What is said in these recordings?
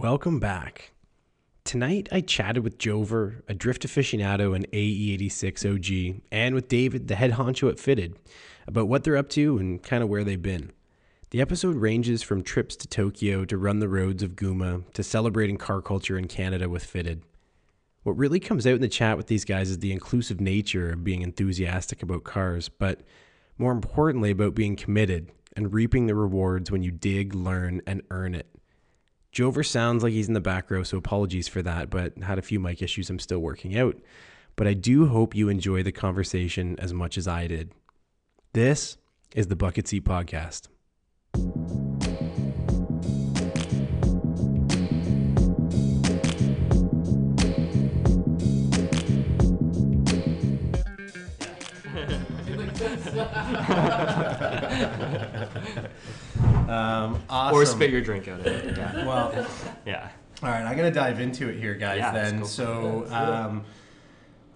Welcome back. Tonight I chatted with Jover, a drift aficionado and AE86 OG, and with David, the head honcho at Fitted, about what they're up to and kind of where they've been. The episode ranges from trips to Tokyo to run the roads of Gunma to celebrating car culture in Canada with Fitted. What really comes out in the chat with these guys is the inclusive nature of being enthusiastic about cars, but more importantly, about being committed and reaping the rewards when you dig, learn, and earn it. Jover sounds like he's in the back row, so apologies for that, but had a few mic issues I'm still working out. But I do hope you enjoy the conversation as much as I did. This is the Bucket Seat Podcast. Um, awesome. Or spit your drink out of it. Yeah. Well, yeah. all right, I'm going to dive into it here, guys, Yeah, then. So, um,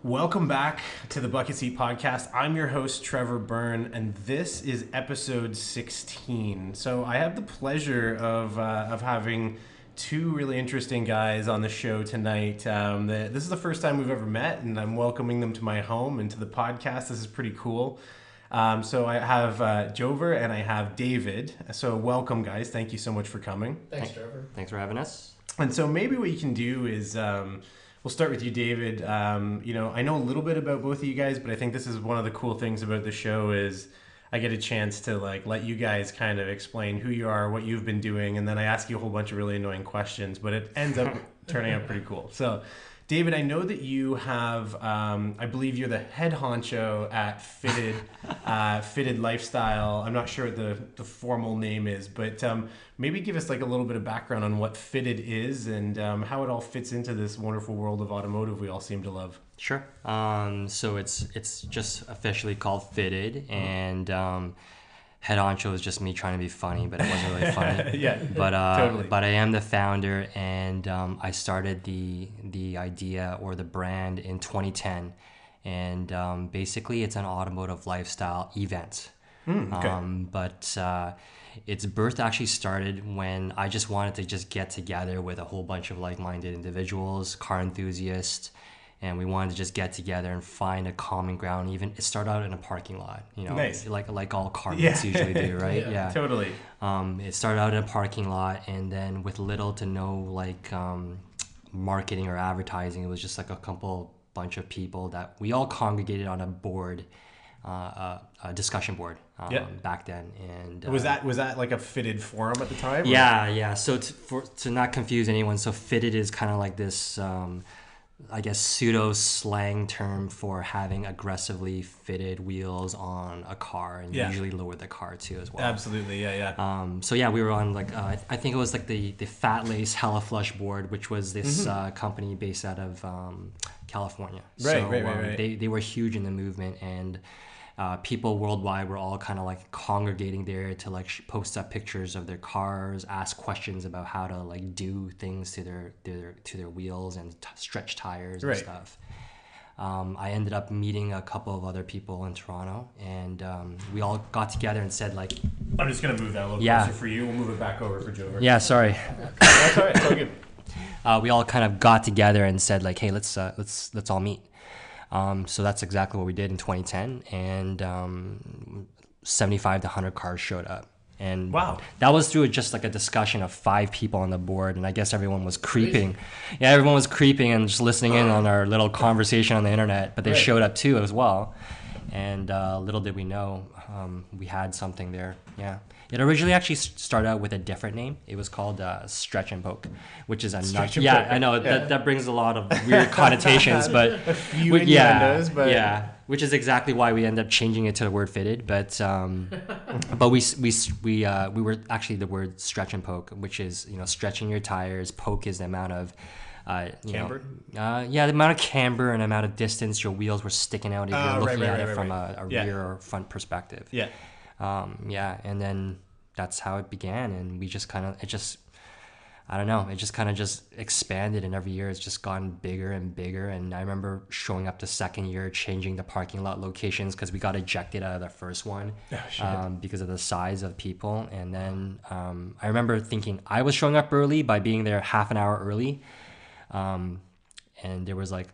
welcome back to the Bucket Seat Podcast. I'm your host, Trevor Byrne, and this is episode 16. So, I have the pleasure of, uh, of having two really interesting guys on the show tonight. Um, the, this is the first time we've ever met, and I'm welcoming them to my home and to the podcast. This is pretty cool. Um, so I have uh, Jover and I have David. So welcome, guys. Thank you so much for coming. Thanks, Trevor. Thanks for having us. And so maybe what you can do is um, we'll start with you, David. Um, you know, I know a little bit about both of you guys, but I think this is one of the cool things about the show is I get a chance to like let you guys kind of explain who you are, what you've been doing, and then I ask you a whole bunch of really annoying questions, but it ends up turning out pretty cool. So. David, I know that you have, um, I believe you're the head honcho at Fitted, uh, Fitted Lifestyle. I'm not sure what the, the formal name is, but um, maybe give us like a little bit of background on what Fitted is and um, how it all fits into this wonderful world of automotive we all seem to love. Sure. Um, so it's it's just officially called Fitted, and um, head honcho is just me trying to be funny, but it wasn't really funny. Yeah, But uh, totally. but I am the founder, and um, I started the the idea or the brand in 2010, and um, basically it's an automotive lifestyle event. Hmm, okay. Um, but uh, its birth actually started when I just wanted to just get together with a whole bunch of like-minded individuals, car enthusiasts, and we wanted to just get together and find a common ground. Even it started out in a parking lot, you know, Nice. like like all car Yeah. meets usually do, right? Yeah. Totally. Um, it started out in a parking lot, and then with little to no like um, marketing or advertising, it was just like a couple bunch of people that we all congregated on a board, uh, a, a discussion board um, Yeah. back then. And Was uh, that was that like a Fitted forum at the time? or- Yeah, yeah. So to, for to not confuse anyone, so fitted is kind of like this. Um, I guess pseudo slang term for having aggressively fitted wheels on a car and Yeah. usually lower the car too as well. Absolutely. Yeah. Yeah. Um, so yeah, we were on like uh, I think it was like the the Fatlace Hellaflush board, which was this uh, company based out of um, California. Mm-hmm. Right, so, right, right, um, right. They they were huge in the movement, and uh, people worldwide were all kind of like congregating there to like sh- post up pictures of their cars, ask questions about how to like do things to their their to their wheels and t- stretch tires Right. and stuff. Um, I ended up meeting a couple of other people in Toronto, and um, we all got together and said like, I'm just gonna move that a little Yeah. closer for you. We'll move it back over for Joe." yeah, sorry. That's all right. It's all good. uh, we all kind of got together and said like, hey, let's uh, let's let's all meet. Um, so that's exactly what we did in 2010, and um, 75 to 100 cars showed up. And Wow. that was through just like a discussion of five people on the board, and I guess everyone was creeping. Yeah, everyone was creeping and just listening in on our little conversation on the internet, but they Right. showed up too as well. And uh, little did we know, um, we had something there. Yeah. It originally actually started out with a different name. It was called uh, Stretch and Poke, which is a nut. Stretch and Yeah, Poke. I know Yeah. that, that brings a lot of weird connotations, but A few we- yeah, but yeah, which is exactly why we end up changing it to the word fitted. But um, but we we we uh, we were actually the word stretch and poke, which is you know stretching your tires. Poke is the amount of uh, you Camber? know, uh, yeah, the amount of camber and amount of distance your wheels were sticking out if Oh, you're right, looking right, at right, it right, from right. a, a Yeah. rear or front perspective. Yeah. Um, yeah, and then that's how it began, and we just kind of it just I don't know. It just kind of just expanded, and every year it's just gotten bigger and bigger. And I remember showing up the second year, changing the parking lot locations because we got ejected out of the first one um, because of the size of people. And then um, I remember thinking I was showing up early by being there half an hour early, um, and there was like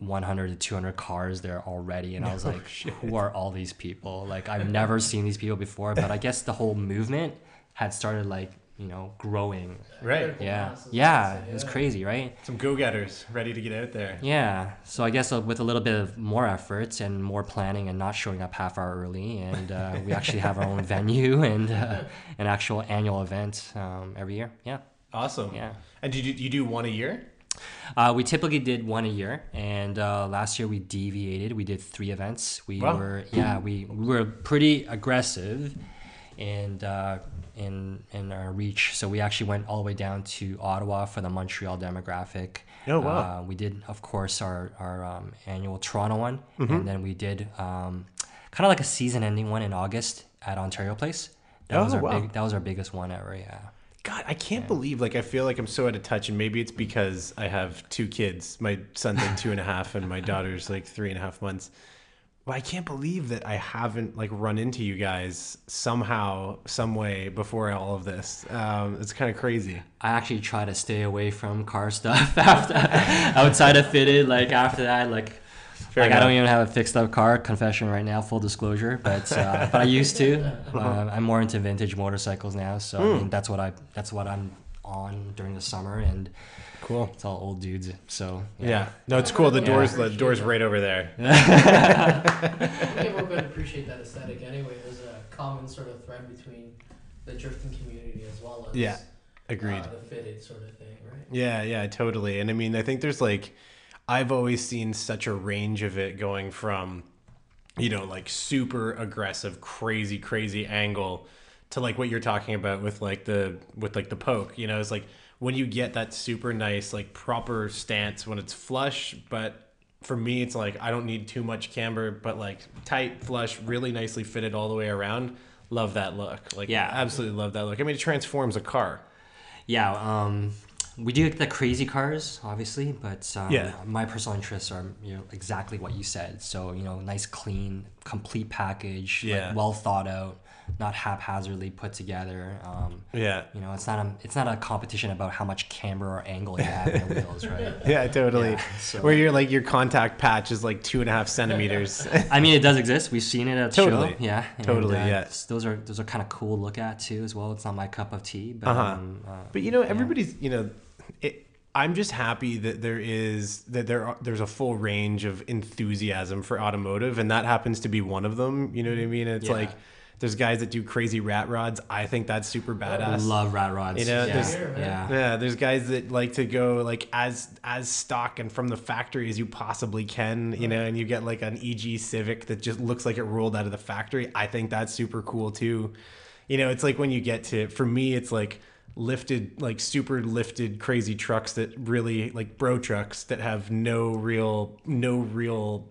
100 to 200 cars there already and i was like who are all these people like i've never seen these people before but i guess the whole movement had started like you know growing Right. yeah yeah it was crazy right Some go-getters ready to get out there. yeah so i guess uh, with a little bit of more effort and more planning and not showing up half hour early and uh, we actually have our own venue and uh, an actual annual event um, every year yeah Awesome. Yeah. And do you, you do one a year? Uh, we typically did one a year, and uh, last year we deviated. We did three events. We Wow. were yeah we, we were pretty aggressive, and uh, in in our reach. So we actually went all the way down to Ottawa for the Montreal demographic. Oh, wow. Uh, we did of course our our um, annual Toronto one, Mm-hmm. and then we did um, kind of like a season-ending one in August at Ontario Place. That was Oh, our wow. big. That was our biggest one ever. Yeah. God, I can't believe like I feel like I'm so out of touch, and maybe it's because I have two kids. My son's like two and a half, and my daughter's like three and a half months. But I can't believe that I haven't like run into you guys somehow, some way before all of this. Um, it's kind of crazy. I actually try to stay away from car stuff after outside of fitted. Like after that, like Fair like I don't even have a fixed up car. Confession right now, full disclosure. But uh, but I used to. Uh, I'm more into vintage motorcycles now, so I mean that's what I that's what I'm on during the summer, and Cool. it's all old dudes. So Yeah. No, it's cool. The doors, the doors right over there. I think everyone would appreciate that aesthetic anyway. There's a common sort of thread between the drifting community as well as Yeah. Agreed. uh, the fitted sort of thing, right? Yeah, yeah, totally. And I mean, I think there's like, I've always seen such a range of it going from, you know, like super aggressive, crazy, crazy angle to like what you're talking about with like the, with like the poke, you know, it's like when you get that super nice, like proper stance when it's flush, but for me, it's like I don't need too much camber, but like tight, flush, really nicely fitted all the way around. Love that look. Like, Yeah. absolutely love that look. I mean, it transforms a car. Yeah, um, we do the crazy cars, obviously, but um, Yeah. my personal interests are you know exactly what you said. So you know, nice, clean, complete package, like, Yeah. well thought out, not haphazardly put together. Um, Yeah. you know, it's not a it's not a competition about how much camber or angle you have in the wheels, right? Yeah, totally. Yeah, so- Where you're like your contact patch is like two and a half centimeters. I mean, it does exist. We've seen it at Totally. show. Yeah, and, Totally, uh, yeah. Those are those are kind of cool to look at too, as well. It's not my cup of tea, but Uh-huh. um, uh, but you know, everybody's you know, it, I'm just happy that there is that there are, there's a full range of enthusiasm for automotive, and that happens to be one of them. You know what I mean? It's Yeah. like there's guys that do crazy rat rods. I think that's super badass. I love rat rods. You know, yeah, there's- yeah. Yeah, there's guys that like to go like as as stock and from the factory as you possibly can, you know, and you get like an EG Civic that just looks like it rolled out of the factory. I think that's super cool too. You know, it's like when you get to for me it's like lifted like super lifted crazy trucks that really like bro trucks that have no real no real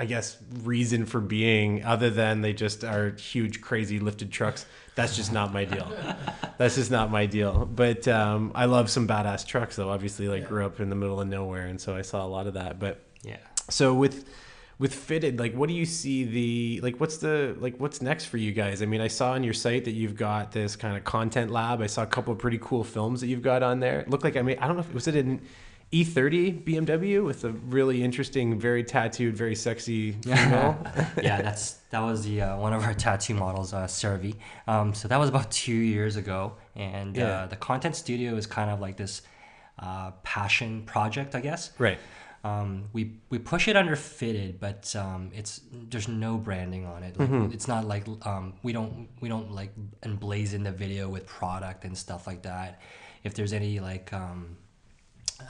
I guess reason for being other than they just are huge, crazy lifted trucks. That's just not my deal. That's just not my deal. But um, I love some badass trucks though. Obviously, like grew up in the middle of nowhere, and so I saw a lot of that. But yeah. so with with fitted, like what do you see the like what's the like what's next for you guys? I mean, I saw on your site that you've got this kind of content lab. I saw a couple of pretty cool films that you've got on there. It looked like I mean, I don't know if was it an E30 BMW with a really interesting, very tattooed, very sexy female. yeah, that's that was the uh, one of our tattoo models, uh, Servi. Um, so that was about two years ago, and Yeah. uh, the content studio is kind of like this uh, passion project, I guess. right. Um, we we push it under fitted, but um, it's there's no branding on it. Like, It's not like um, we don't we don't like emblazon the video with product and stuff like that. If there's any like um,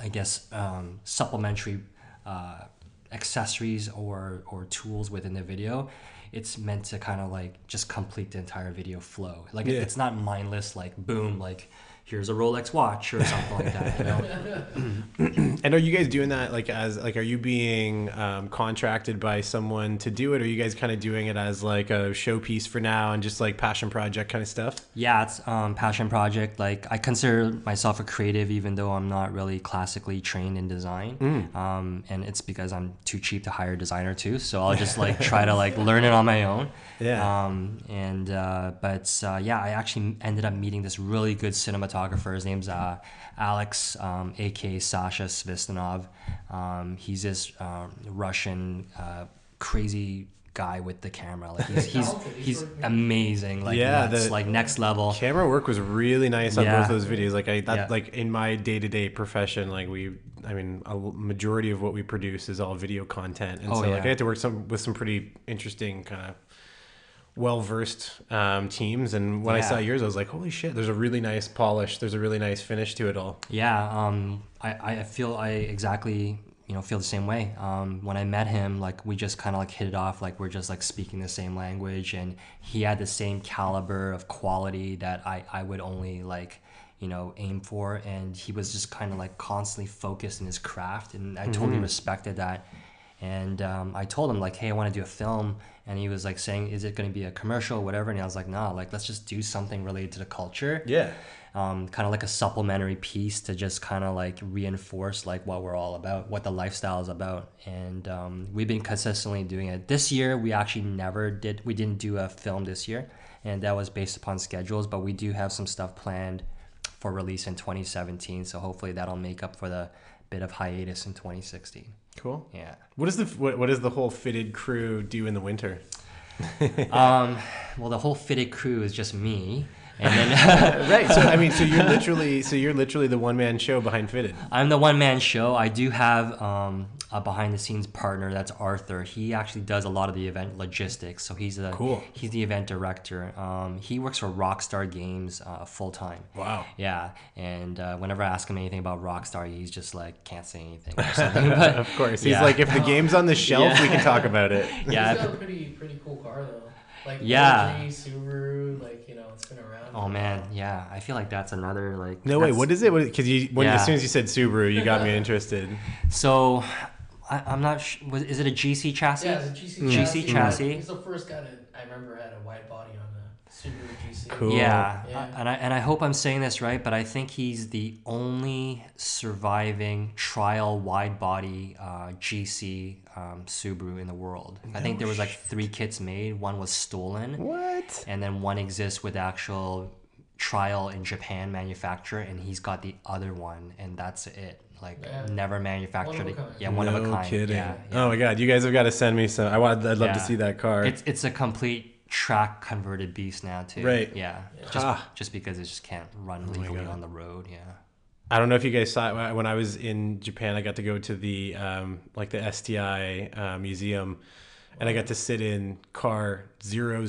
I guess um, supplementary uh, accessories or or tools within the video, it's meant to kind of like just complete the entire video flow. Like it- it's not mindless like boom like here's a Rolex watch or something like that. You know? And are you guys doing that like as like are you being um, contracted by someone to do it? Or are you guys kind of doing it as like a showpiece for now and just like passion project kind of stuff? Yeah, it's um, passion project. Like I consider myself a creative, even though I'm not really classically trained in design. Mm. Um, and it's because I'm too cheap to hire a designer too. So I'll just like try to like learn it on my own. Yeah. Um, and uh, but uh, yeah, I actually ended up meeting this really good cinematographer. His name's uh, Alex, um, aka Sasha Svistanov. Um, he's this uh, Russian uh, crazy guy with the camera. Like he's he's, He's he's amazing. Like Yeah, that's the- like next level. Camera work was really nice on Yeah. both those videos. Like I that Yeah. like in my day to day profession, like we, I mean, a majority of what we produce is all video content, and Oh, so like. I had to work some with some pretty interesting kind of well versed um, teams. And when I saw yours, I was like, holy shit! There's a really nice polish. There's a really nice finish to it all. Yeah, um, I, I feel I exactly you know feel the same way. Um, when I met him, like we just kind of like hit it off. Like we're just like speaking the same language, and he had the same caliber of quality that I I would only like you know aim for, and he was just kind of like constantly focused in his craft, and I totally respected that. And um, I told him like, hey, I want to do a film, and he was like saying, is it going to be a commercial, or whatever? And I was like, nah, like let's just do something related to the culture Yeah. um, kind of like a supplementary piece to just kind of like reinforce like what we're all about, what the lifestyle is about, and um, we've been consistently doing it. This year, we actually never did. We didn't do a film this year, and that was based upon schedules. But we do have some stuff planned for release in 2017. So hopefully that'll make up for the bit of hiatus in 2016. Cool. Yeah. What is the what, what does the whole fitted crew do in the winter? Um, well, the whole fitted crew is just me, and then. right. So I mean, so you're literally so you're literally the one man show behind fitted. I'm the one man show. I do have um, a behind the scenes partner. That's Arthur. He actually does a lot of the event logistics. So he's the Cool. He's the event director. Um, he works for Rockstar Games uh, full time. Wow. Yeah, and uh, whenever I ask him anything about Rockstar, he's just like can't say anything or something. But Of course. He's Yeah. like, if the game's on the shelf, we can talk about it. yeah, He's got a pretty pretty cool car though. Like Yeah. LG, Subaru, like you know, it's been around. Oh man, yeah. I feel like that's another like. No, wait, what is it? Because you, when, Yeah. as soon as you said Subaru, you got me interested. So, I, I'm not. Sh- was, is it a GC chassis? Yeah, it's a GC GC chassis. chassis. He's the first guy that I remember had a wide body on the Subaru GC. Cool. Yeah, Yeah. and I and I hope I'm saying this right, but I think he's the only surviving trial wide body uh, GC um, Subaru in the world. I think there was like three kits made. One was stolen, What? and then one exists with actual trial in Japan manufacturer, and he's got the other one, and that's it. Like Yeah. never manufactured. One of a it- kind. Yeah, one of a kind. kidding. Yeah, yeah. Oh my god, you guys have got to send me some. I want. I'd love to see that car. It's it's a complete track converted beast now too. Right. Yeah. Yeah. Just Ah. just because it just can't run legally God. on the road. Yeah. I don't know if you guys saw it when I was in Japan. I got to go to the um, like the STI uh, museum, and I got to sit in car 000 uh,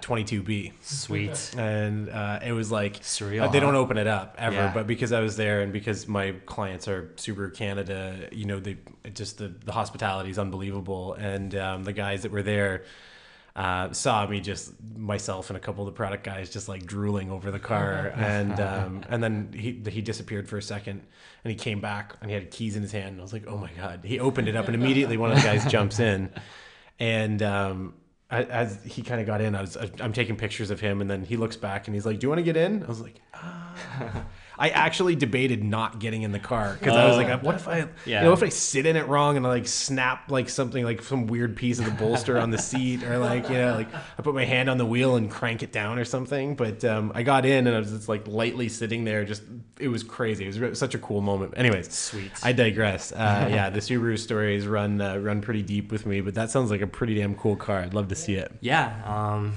22B. Sweet. and uh, it was like Surreal, they don't open it up ever Yeah. but because i was there and because my clients are Subaru Canada you know they just the, the hospitality is unbelievable and um, the guys that were there uh, saw me just myself and a couple of the product guys just like drooling over the car. And um, and then he he disappeared for a second and he came back and he had keys in his hand. And I was like oh my god. He opened it up and immediately one of the guys jumps in. And um, I- as he kind of got in, I was I'm taking pictures of him, and then he looks back and he's like, "Do you want to get in?" I was like, ah. I actually debated not getting in the car because I was like, "What if I, Yeah. you know, if I sit in it wrong and I like snap like something like some weird piece of the bolster on the seat, or like you know, like I put my hand on the wheel and crank it down or something." But um, I got in and I was just like lightly sitting there, just it was crazy. It was such a cool moment. Anyways, Sweet. I digress. Uh, yeah, the Subaru stories run uh, run pretty deep with me, but that sounds like a pretty damn cool car. I'd love to see it. Yeah. Um,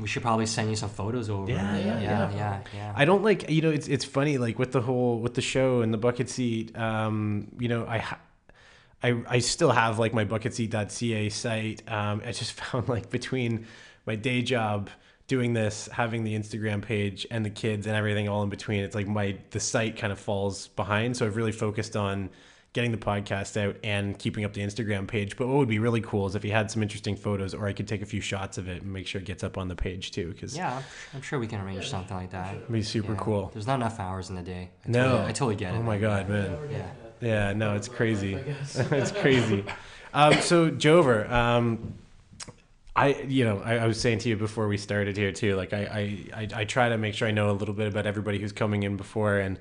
we should probably send you some photos over. Yeah, yeah, yeah, yeah, yeah. I don't like you know it's it's funny like with the whole with the show and the bucket seat. Um, you know I. Ha- I, I still have like my bucketseat.ca site. Um, I just found like between my day job doing this, having the Instagram page and the kids and everything all in between, it's like my the site kind of falls behind. So I've really focused on getting the podcast out and keeping up the Instagram page. But what would be really cool is if you had some interesting photos, or I could take a few shots of it and make sure it gets up on the page too, because Yeah, I'm sure we can arrange something like that. it'd be super Yeah. cool. There's not enough hours in the day. I No. totally, I totally get it. Oh my god, man. Yeah. Yeah, no, it's crazy. It's crazy. Um, so Jover, um, I you know I, I was saying to you before we started here too. Like I, I I I try to make sure I know a little bit about everybody who's coming in before and.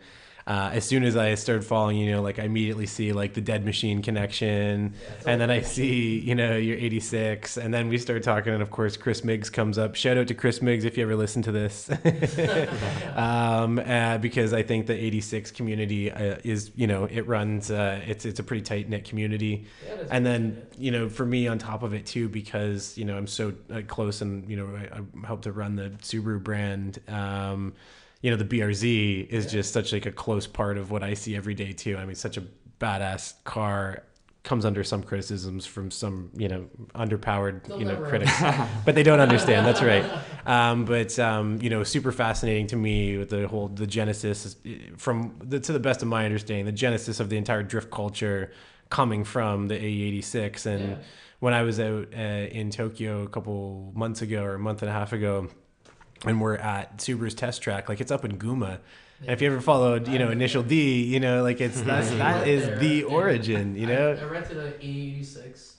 Uh, as soon as I started following, you know, like I immediately see like the Dead Machine connection, Yeah, and then I see, you know, you're 86, and then we start talking, and of course, Chris Miggs comes up. Shout out to Chris Miggs if you ever listen to this, um, uh, because I think the 86 community uh, is, you know, it runs, uh, it's it's a pretty tight knit community, Yeah, and then you know, for me on top of it too, because you know I'm so uh, close, and you know I, I help to run the Subaru brand. Um, you know, the BRZ is Yeah. just such like a close part of what I see every day too. I mean, such a badass car comes under some criticisms from some you know underpowered They'll you know critics but they don't understand that's right um, but um, you know super fascinating to me with the whole the genesis from the, to the best of my understanding the genesis of the entire drift culture coming from the AE86 and Yeah. when I was out uh, in Tokyo a couple months ago or a month and a half ago and we're at Subaru's test track like it's up in Gunma and if you ever followed, you know, Initial D, you know, like it's that's that is the origin, you know. I, I rented an E86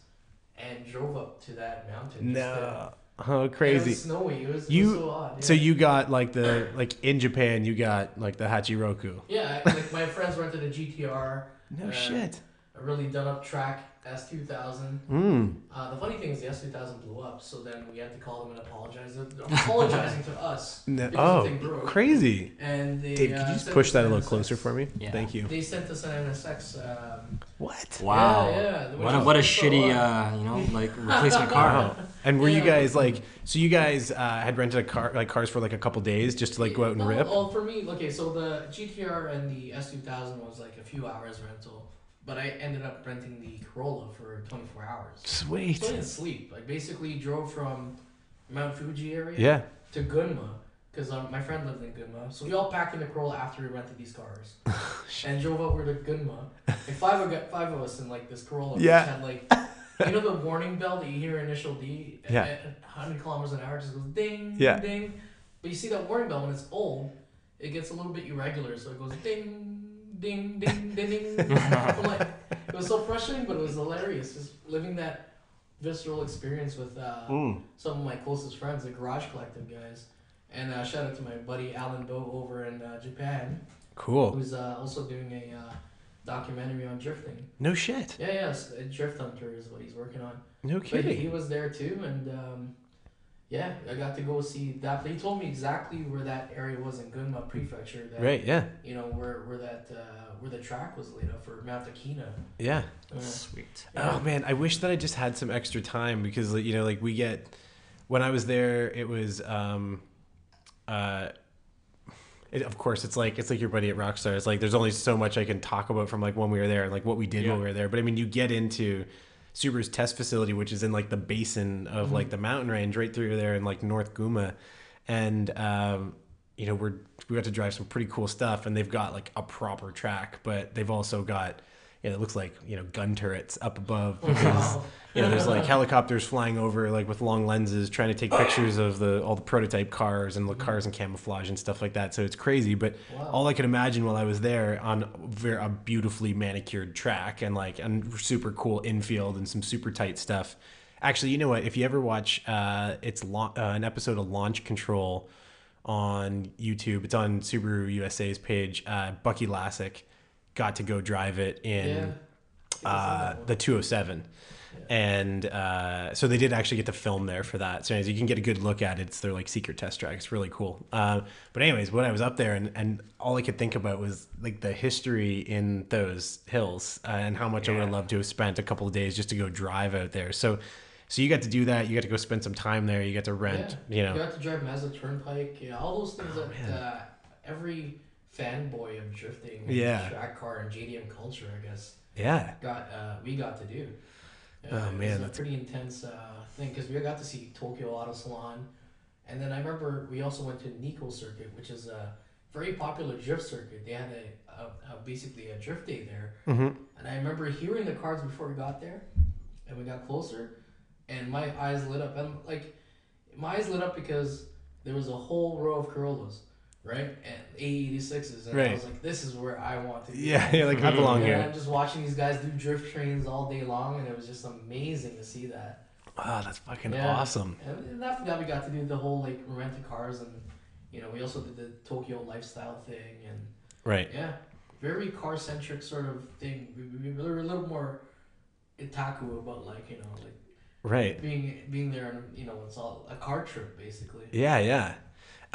and drove up to that mountain. No, oh It crazy. was snowy. It was, You- it was so odd. So you got like the like in Japan, you got like the Hachiroku. Yeah, like my friends rented a GTR, No Uh, shit. a really done up track S2000. Mm. Uh, the funny thing is the S2000 blew up, so then we had to call them and apologize. They're apologizing to us. No, Because the oh, thing broke. crazy. And they, Dave, uh, could you just push that a little NSX. closer for me? Yeah. Thank you. They sent us an NSX. Um, What? Wow. Yeah, yeah, what a, what a shitty, uh, you know, like replacement car. Wow. And were you Yeah. guys like? So you guys uh, had rented a car, like cars for like a couple days, just to like go out and No, rip. Well, for me, okay, so the GTR and the S2000 was like a few hours rental, but I ended up renting the Corolla for 24 hours. Sweet. So I didn't sleep. Like basically drove from Mount Fuji area Yeah. to Gunma because um, my friend lived in Gunma. So we all packed in the Corolla after we rented these cars and drove over to Gunma. Like five of five of us in like this Corolla. Yeah. Had like you know the warning bell that you hear initial D Yeah. at 100 kilometers an hour just goes ding Yeah. ding. But you see that warning bell when it's old, it gets a little bit irregular, so it goes ding ding ding ding ding. I'm like, it was so frustrating, but it was hilarious. Just living that visceral experience with uh, Mm. some of my closest friends, the Garage Collective guys. And uh, shout out to my buddy Alan Bo over in uh, Japan, Cool. who's uh, also doing a uh, documentary on drifting. No shit. Yeah, yes, a Drift Hunter is what he's working on. No kidding. But he, he was there too, and um, yeah, I got to go see that. They told me exactly where that area was in Gunma Prefecture. That, Right. Yeah. You know where where that uh, where the track was laid out for Mount Akina. Yeah. Uh, Sweet. Oh man, I wish that I just had some extra time because you know, like we get when I was there, it was um uh it, of course it's like it's like your buddy at Rockstar. It's like there's only so much I can talk about from like when we were there and like what we did when we were there. But I mean, you get into Subaru's test facility, which is in like the basin of like the mountain range right through there in like North Gunma, and um, you know we're we got to drive some pretty cool stuff, and they've got like a proper track, but they've also got know, it looks like you know gun turrets up above because you know there's like helicopters flying over like with long lenses trying to take pictures of the all the prototype cars and the cars in camouflage and stuff like that. So it's crazy, but Wow. all I could imagine while I was there on a a beautifully manicured track and like and super cool infield and some super tight stuff. Actually, you know what? If you ever watch, uh, it's la- uh, an episode of Launch Control on YouTube. It's on Subaru USA's page. Uh, Bucky Lasek got to go drive it in yeah. uh, the 207. And uh, so they did actually get to film there for that. So anyways, you can get a good look at it. It's their like secret test track. It's really cool. Uh, but anyways, when I was up there and, and all I could think about was like the history in those hills uh, and how much I would have loved to have spent a couple of days just to go drive out there. So so you got to do that. You got to go spend some time there. You got to rent. You You know. got to drive Mazda Turnpike. Yeah, all those things Oh, that uh, every fanboy of drifting, and Yeah. track car and JDM culture, I guess, Yeah. got uh, we got to do. Uh, Oh, it man, was a that's- pretty intense uh, thing because we got to see Tokyo Auto Salon, and then I remember we also went to Nikko Circuit, which is a very popular drift circuit. They had a, a, a basically a drift day there, Mm-hmm. and I remember hearing the cars before we got there, and we got closer, and my eyes lit up. And like, my eyes lit up because there was a whole row of Corollas, right, and A86s, and I was like, this is where I want to be. Yeah, you're like I belong And here. I'm just watching these guys do drift trains all day long, and it was just amazing to see that. Wow, that's fucking Yeah. awesome. And after that, we got to do the whole like rent a cars, and you know, we also did the Tokyo lifestyle thing, and Right. yeah, very car centric sort of thing. We, we, we were a little more otaku about like you know like Right. being being there, and you know, it's all a car trip basically. Yeah, yeah.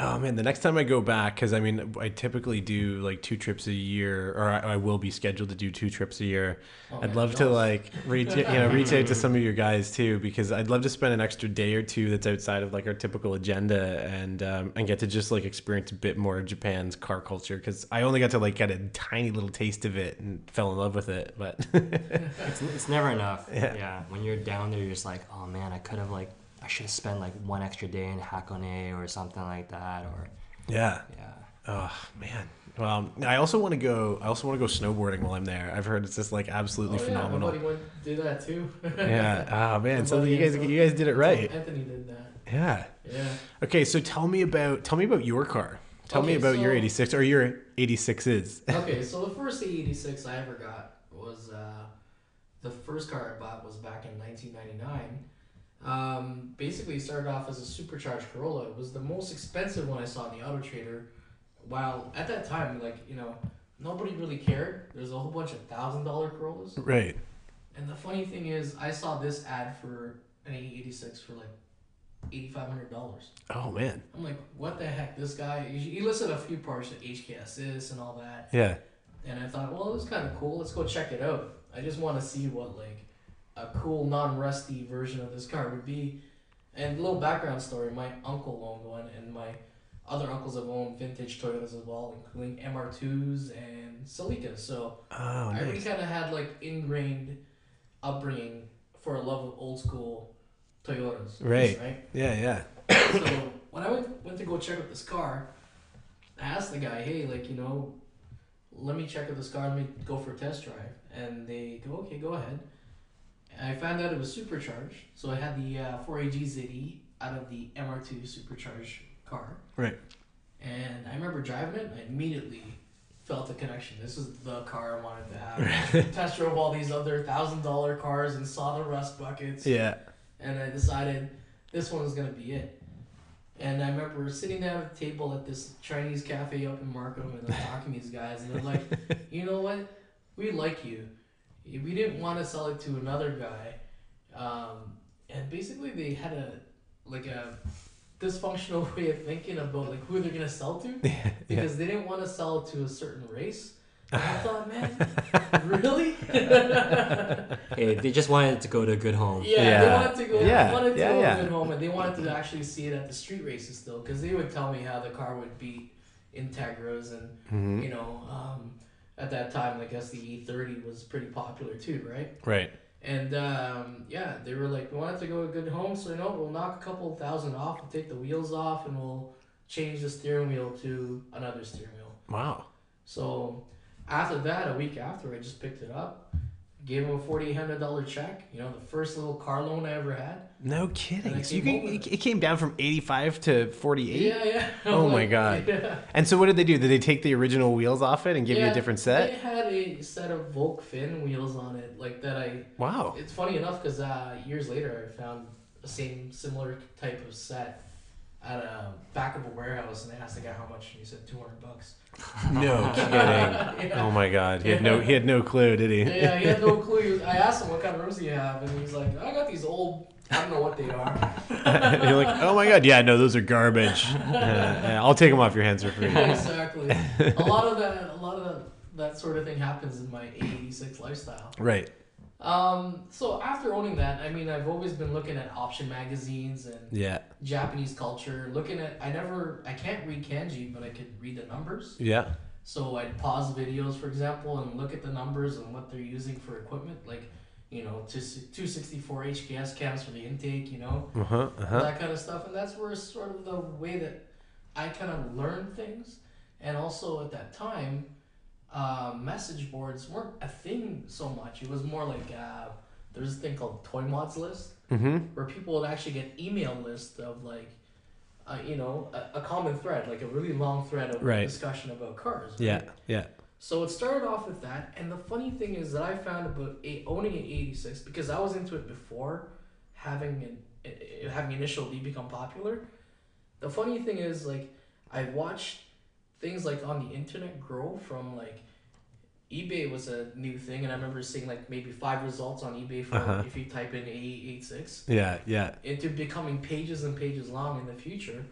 Oh man, the next time I go back, because I mean, I typically do like two trips a year, or I, I will be scheduled to do two trips a year. Oh, I'd love to like reach, you know, reach out to some of your guys too, because I'd love to spend an extra day or two that's outside of like our typical agenda, and um, and get to just like experience a bit more of Japan's car culture, because I only got to like get a tiny little taste of it and fell in love with it, but It's, it's never enough. Yeah. Yeah. When you're down there, you're just like, oh man, I could have like, I should have spent like one extra day in Hakone or something like that. Or yeah. yeah. Oh man. Well, I also want to go. I also want to go snowboarding while I'm there. I've heard it's just like absolutely Oh, yeah, phenomenal. my buddy went did that too. Yeah. Oh man. My So you guys, you guys did it right. Anthony did that. Yeah. Yeah. Okay. So tell me about tell me about your car. Tell me Okay, about your 86 or your 86s. okay, so the first A86 I ever got was uh, the first car I bought was back in 1999. Um, basically, started off as a supercharged Corolla. It was the most expensive one I saw in the Auto Trader. While at that time, like you know, nobody really cared. There's a whole bunch of thousand dollar Corollas. Right. And the funny thing is, I saw this ad for an A86 for like eighty five hundred dollars. Oh man. I'm like, what the heck? This guy, he listed a few parts of HK Assist and all that. Yeah. And I thought, well, it was kind of cool. Let's go check it out. I just want to see what like a cool non-rusty version of this car would be. And a little background story: my uncle owned one, and my other uncles have owned vintage Toyotas as well, including MR2s and Celicas. So Oh I already kind of had like ingrained upbringing for a love of old school Toyotas. Right. Right. Yeah. Yeah. so when I went went to go check out this car, I asked the guy, "Hey, like you know, let me check out this car. Let me go for a test drive." And they go, "Okay, go ahead." And I found out it was supercharged, so I had the uh, 4A-GZE out of the MR2 supercharged car. Right. And I remember driving it, and I immediately felt a connection. This is the car I wanted to have. Test drove all these other thousand dollar cars and saw the rust buckets Yeah. and I decided this one was gonna be it. And I remember sitting down at the table at this Chinese cafe up in Markham, and I'm talking to these guys, and they're like, "You know what? We like you. We didn't want to sell it to another guy." Um, and basically, they had a like a dysfunctional way of thinking about like who they're gonna sell to Yeah. because they didn't want to sell it to a certain race. And I thought, man, really? Hey, they just wanted to go to a good home. Yeah, they wanted to go. Yeah, They wanted to yeah, go yeah. to a good home, and they wanted to actually see it at the street races still, because they would tell me how the car would beat Integras, and Mhm. you know, um, at that time, I guess the E30 was pretty popular too, right? Right. And um, yeah, they were like, we wanted to go to a good home, so you know, we'll knock a couple thousand off, we'll take the wheels off, and we'll change the steering wheel to another steering wheel. Wow. So after that, a week after, I just picked it up, gave him a forty eight hundred dollar check. You know, the first little car loan I ever had. No kidding. So you can, it, it came down from 85 to 48. Yeah, yeah. Oh I'm my God. Yeah. And so what did they do? Did they take the original wheels off it and give you a Yeah, different They set? had a set of Volk fin wheels on it, like that. I. Wow. It's funny enough because uh, years later I found the same similar type of set at a back of a warehouse, and they asked the guy how much, and he said two hundred bucks. No kidding. yeah. Oh my god. He had no he had no clue, did he? Yeah, he had no clue. Was, I asked him what kind of rooms do you have, and he's like, I got these old. I don't know what they are. You're like, "Oh my god. Yeah, no, those are garbage. Uh, I'll take them off your hands for free." exactly. A lot of that, a lot of that, that sort of thing happens in my '86 lifestyle. Right. Um, so after owning that, I mean, I've always been looking at option magazines and Yeah. Japanese culture. Looking at, I never, I can't read kanji, but I could read the numbers. Yeah. So I'd pause videos, for example, and look at the numbers and what they're using for equipment, like, you know, two two sixty four HKS cams for the intake, you know, Uh-huh. Uh-huh. that kind of stuff. And that's where sort of the way that I kind of learned things. and also at that time, uh, message boards weren't a thing so much. It was more like uh, there's a thing called Toy Mods List Mm-hmm. where people would actually get email list of like, uh, you know, a, a common thread, like a really long thread of Right. discussion about cars. right? Yeah. Yeah. So it started off with that, and the funny thing is that I found about a, owning an '86 because I was into it before having an, eh, having initial D become popular. The funny thing is like I watched things like on the internet grow from like eBay was a new thing, and I remember seeing like maybe five results on eBay for Uh-huh. if you type in A86 Yeah. Yeah. into becoming pages and pages long in the future.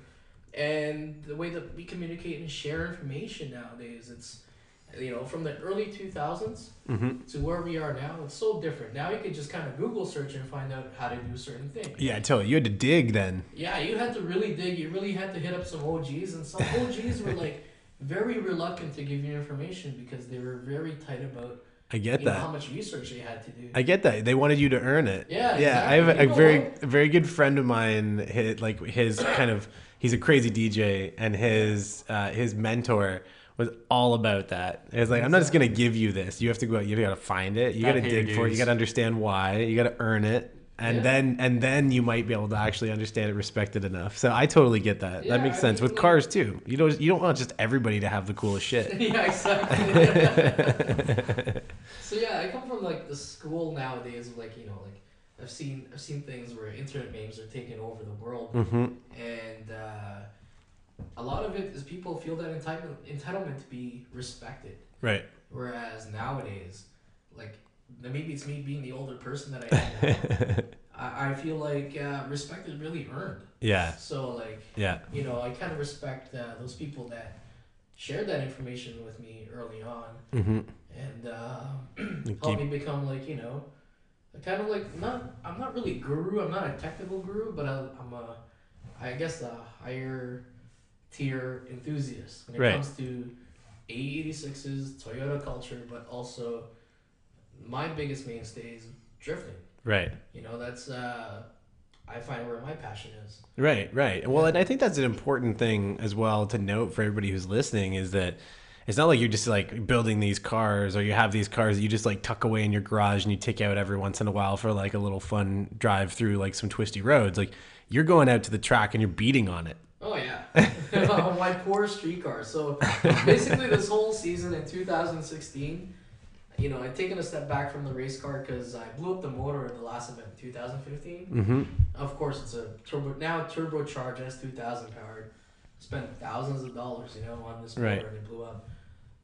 And the way that we communicate and share information nowadays, it's you know from the early two thousands Mm-hmm. to where we are now, it's so different. Now you could just kind of Google search and find out how to do certain things. Yeah. Totally. You had to dig then. Yeah, you had to really dig. You really had to hit up some OGs, and some OGs were like very reluctant to give you information because they were very tight about I get you know, that. how much research they had to do. I get that. They wanted you to earn it. Yeah, Yeah. I have a, a very, a very good friend of mine. His, like his kind of, he's a crazy DJ, and his uh, his mentor was all about that. It's was like, I'm not just gonna give you this. You have to go out. You got to find it. You got Gotta to pay dig for it. You got to understand why. You got to earn it. And Yeah. then and then you might be able to actually understand it, respect it enough. So I totally get that. Yeah, that makes I sense mean, with cars too. You don't you don't want just everybody to have the coolest shit. yeah, exactly. so yeah, I come from like the school nowadays of like you know like I've seen I've seen things where internet memes are taking over the world, hmm and uh, a lot of it is people feel that entitlement entitlement to be respected. Right. Whereas nowadays, like maybe it's me being the older person that I am. I, I feel like uh, respect is really earned. yeah. So like Yeah. you know, I kind of respect uh, those people that shared that information with me early on hmm and uh, Keep, helped me become like you know, a kind of like not I'm not really guru. I'm not a technical guru, but I, I'm a I guess a higher tier enthusiast when it Right. comes to A86s, Toyota culture, but also my biggest mainstay is drifting. right. You know, that's uh, I find where my passion is. Right, right. Well, and I think that's an important thing as well to note for everybody who's listening is that it's not like you're just like building these cars or you have these cars that you just like tuck away in your garage and you take out every once in a while for like a little fun drive through like some twisty roads. Like you're going out to the track and you're beating on it. Oh yeah, my poor street car. So basically, this whole season in 2016, you know, I'd taken a step back from the race car because I blew up the motor at the last event in 2015. Mm-hmm. Of course, it's a turbo now turbocharged S2000 powered. Spent thousands of dollars, you know, on this motor Right. and it blew up.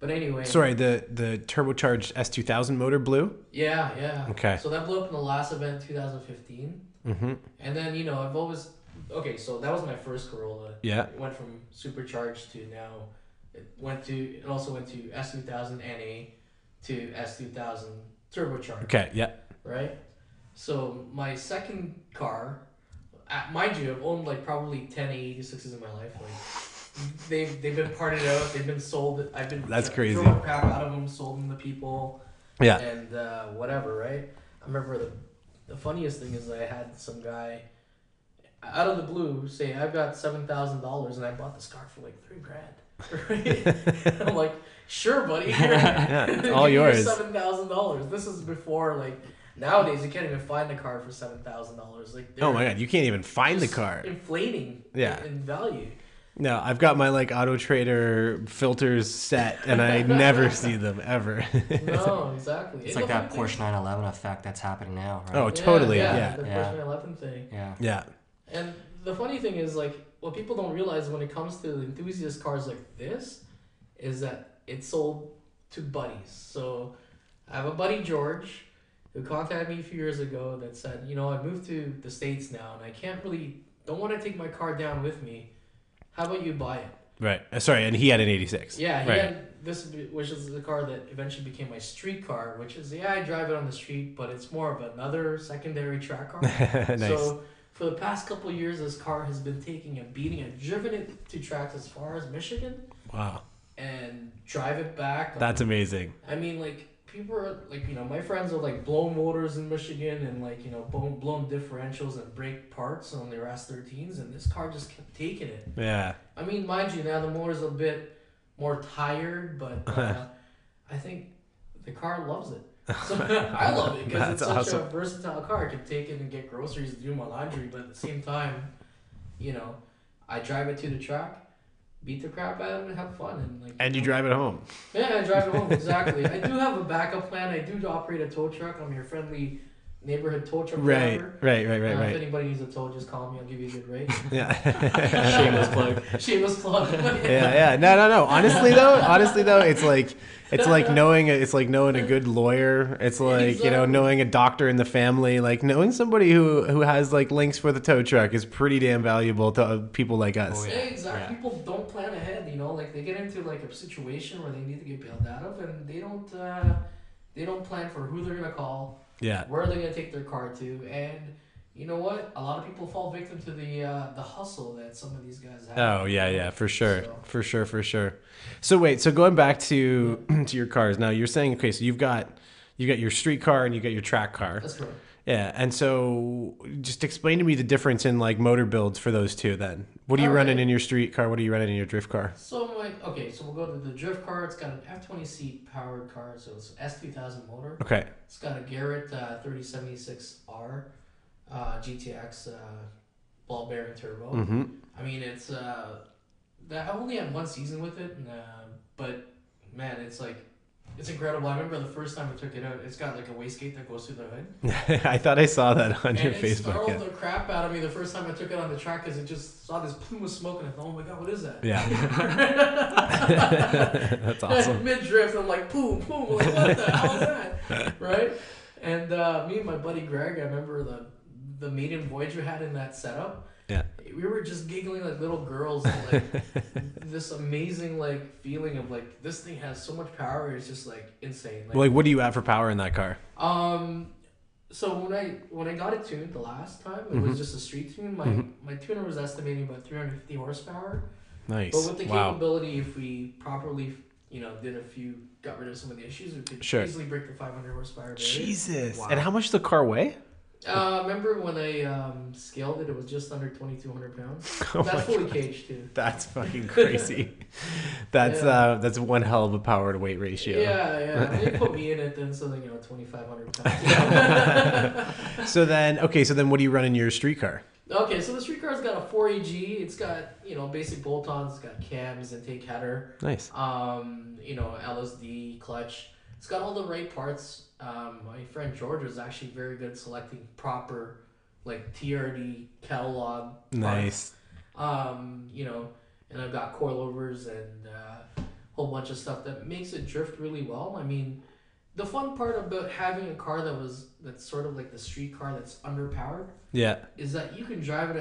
But anyway, Sorry, the the turbocharged S2000 motor blew. Yeah, yeah. Okay. So that blew up in the last event, 2015, Mm-hmm. and then you know I've always okay. So that was my first Corolla. Yeah. It went from supercharged to now. It went to. It also went to S two thousand NA to S two thousand turbocharged. Okay. Yeah. Right. So my second car, uh, mind you, I've owned like probably ten eighty sixes in my life. Like they've they've been parted out. They've been sold. I've been That's crazy. Crap out of them, sold them to people Yeah. and uh, whatever, right? I remember the the funniest thing is I had some guy out of the blue say, "I've got seven thousand dollars and I bought this car for like three grand." Right? I'm like, "Sure, buddy. Yeah. It's all yours. Seven thousand dollars. This is before like nowadays you can't even find a car for seven thousand dollars. Like, Oh my god, you can't even find the car. inflating. Yeah. in value. No, I've got my like Auto Trader filters set, and I never see them ever. No, exactly. It's And like that thing- Porsche 911 effect that's happening now, right? oh, totally. Yeah, Yeah. the Yeah. Porsche 911 thing. yeah. Yeah. And the funny thing is, like, what people don't realize when it comes to enthusiast cars like this is that it's sold to buddies. So I have a buddy, George, who contacted me a few years ago that said, you know, I moved to the States now and I can't really, don't want to take my car down with me. How about you buy it? Right. Uh, Sorry, and he had an 86. Yeah, he Right. had this, which is the car that eventually became my street car, which is, yeah, I drive it on the street, but it's more of another secondary track car. nice. So for the past couple of years, this car has been taking a beating. I've driven it to tracks as far as Michigan wow. And drive it back. That's amazing. I mean, like people are like you know my friends are like blown motors in Michigan and like you know blown blown differentials and brake parts on their S13s, and this car just kept taking it. Yeah. I mean, mind you, now the motor's a bit more tired, but uh, I think the car loves it. So I love it because it's such a versatile car. I can take it and get groceries and do my laundry, but at the same time, you know, I drive it to the track, beat the crap out of them and have fun, and like. And you drive it home. Yeah, I drive it home exactly. I do have a backup plan. I do operate a tow truck. I'm your friendly neighborhood tow truck Right, driver. right, right, right, Uh, If anybody needs a tow, just call me. I'll give you a good rate. Yeah. Shameless plug. Shameless plug. yeah, yeah. No, no, no. Honestly though, honestly though, it's like it's like knowing it's like knowing a good lawyer. It's like you know knowing a doctor in the family. Like knowing somebody who who has like links for the tow truck is pretty damn valuable to uh, people like us. Oh, Yeah, Yeah, exactly. yeah. People don't plan ahead. You know, like they get into like a situation where they need to get bailed out of, and they don't. Uh, they don't plan for who they're gonna call, Yeah. where are they're gonna take their car to, and you know what? A lot of people fall victim to the uh, the hustle that some of these guys have. Oh yeah, yeah, for sure, So- for sure, for sure. So wait, so going back to to your cars now, you're saying okay, so you've got you got your street car and you got your track car. That's correct. Yeah, and so just explain to me the difference in like motor builds for those two. Then, what are you All running right. in your street car? What are you running in your drift car? So like, okay, so we'll go to the drift car. It's got an F twenty C powered car, so it's S two thousand motor. Okay, It's got a Garrett uh, thirty seventy six R, uh, GTX uh, ball bearing turbo. mm-hmm. I mean, it's uh, that I only had one season with it, and, uh, but man, it's like it's incredible. I remember the first time I took it out. It's got like a wastegate that goes through the hood, I thought I saw that on and your it Facebook. startled Yeah. the crap out of me the first time I took it on the track because it just saw this plume of smoke and I thought, oh my god, what is that? Yeah, that's awesome. Mid drift, I'm like, boom, boom, like what the hell is that? Right? And uh, me and my buddy Greg, I remember the the maiden voyage we had in that setup. We were just giggling like little girls, and, like this amazing like feeling of like this thing has so much power. It's just like insane. Like, like, what do you at for power in that car? um, so when I when I got it tuned the last time, it Mhm. was just a street tune. My Mhm. my tuner was estimating about 350 horsepower. Nice. But with the wow. capability, if we properly, you know, did a few, got rid of some of the issues, we could Sure. easily break the 500 horsepower barrier. Jesus. Wow. And how much does the car weigh? Uh, remember when I um, scaled it? It was just under 2,200 pounds. Oh That's God. caged too. That's fucking crazy. that's Yeah. uh that's one hell of a power to weight ratio. Yeah, yeah. They put me in it then, so then you know, 2,500 pounds. So then okay, so then what do you run in your street car? okay, so the street car's got a 4AG. It's got you know basic bolt-ons. It's got cams, intake header. Nice. um, you know, LSD, clutch. It's got all the right parts. Um, my friend George was actually very good selecting proper, like TRD catalog. parts. Nice. Um, you know, and I've got coilovers and uh, a whole bunch of stuff that makes it drift really well. I mean, the fun part about having a car that was that's sort of like the street car that's underpowered Yeah, is that you can drive it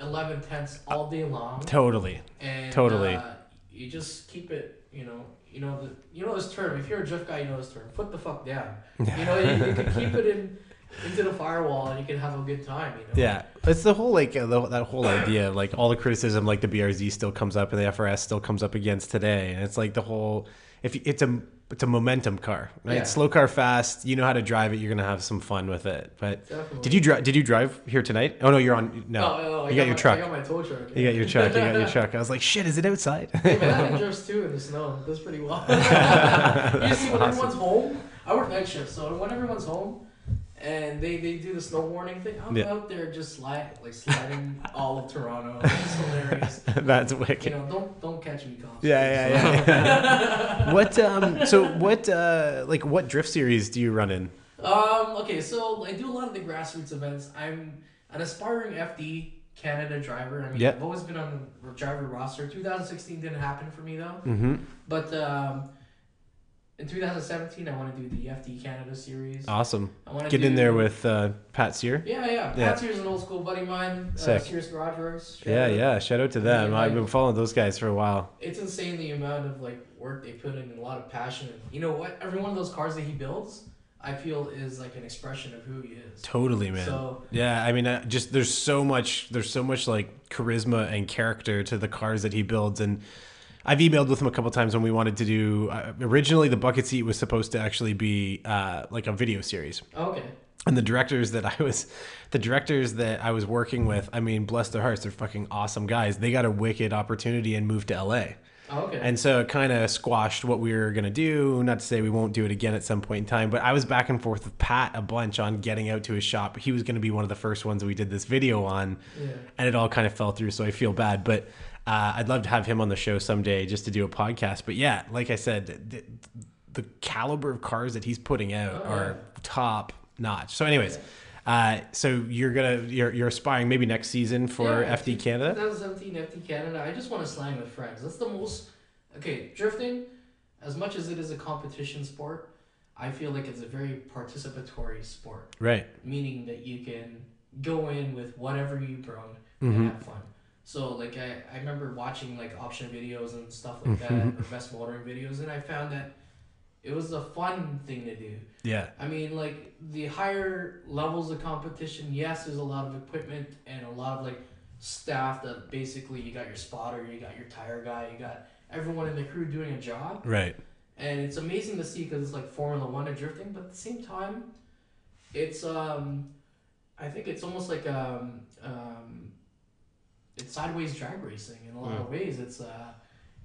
at 11 tenths all day long totally. and Totally. uh, you just keep it you know you know the you know this term if you're a drift guy you know this term Put the fuck down. You know you, you can keep it in into the firewall and you can have a good time you know? Yeah, it's the whole like uh, the, that whole idea like all the criticism like the BRZ still comes up and the FRS still comes up against today, and it's like the whole if it's a it's a momentum car, right? Yeah. Slow car, fast. You know how to drive it. You're gonna have some fun with it. But Definitely. did you drive? Did you drive here tonight? Oh no, you're on. No, oh, oh, oh, no, no, you got your my, truck. I got my tow truck You got your truck. You got your truck. I was like, shit, is it outside? hey man, it drifts too in the snow. It does pretty well. Usually when everyone's home, I work night shift, so when everyone's home and they, they do the snow warning thing, I'm Yeah. out there just slide like sliding all of Toronto. It's hilarious. That's wicked. You know, don't don't catch me, cops. Yeah, yeah, yeah. yeah. what um? So what uh? Like what drift series do you run in? Um, okay, so I do a lot of the grassroots events. I'm an aspiring FD Canada driver. I mean, Yeah. I've always been on the driver roster. 2016 didn't happen for me though. Mm-hmm. But um, in 2017, I want to do the FD Canada series. Awesome. I want to Get in there with uh, Pat Sear. Yeah, yeah. Yeah. Pat Sears an old school buddy of mine. Uh, Sick. Sears Garage Works. Yeah, out. yeah. Shout out to them. Yeah, I've like- been following those guys for a while. It's insane the amount of like work they put in and a lot of passion. And you know what? Every one of those cars that he builds, I feel is like an expression of who he is. Totally, man. So Yeah, I mean, uh, just there's so much, there's so much like charisma and character to the cars that he builds, and I've emailed with him a couple times when we wanted to do. Uh, originally, the bucket seat was supposed to actually be uh, like a video series, okay. and the directors that I was, the directors that I was working with, I mean, bless their hearts, they're fucking awesome guys. They got a wicked opportunity and moved to LA. Oh, okay. And so it kind of squashed what we were going to do. Not to say we won't do it again at some point in time, but I was back and forth with Pat a bunch on getting out to his shop. He was going to be one of the first ones we did this video on, Yeah. and it all kind of fell through. So I feel bad, but uh, I'd love to have him on the show someday just to do a podcast. But yeah, like I said, the, the caliber of cars that he's putting out Oh, are yeah. top notch. So, anyways. Uh, so you're gonna you're, you're aspiring maybe next season for Yeah, FD Canada. 2017 FD Canada. I just want to slang with friends. That's the most. Okay, drifting, as much as it is a competition sport, I feel like it's a very participatory sport. Right. Meaning that you can go in with whatever you bring and have fun. So like I, I remember watching like option videos and stuff like that, or best motoring videos, and I found that it was a fun thing to do. Yeah. I mean, like the higher levels of competition, yes, there's a lot of equipment and a lot of like staff that basically you got your spotter, you got your tire guy, you got everyone in the crew doing a job, Right. and it's amazing to see because it's like Formula One and drifting, but at the same time, it's um, I think it's almost like um um, it's sideways drag racing in a lot of ways. It's uh,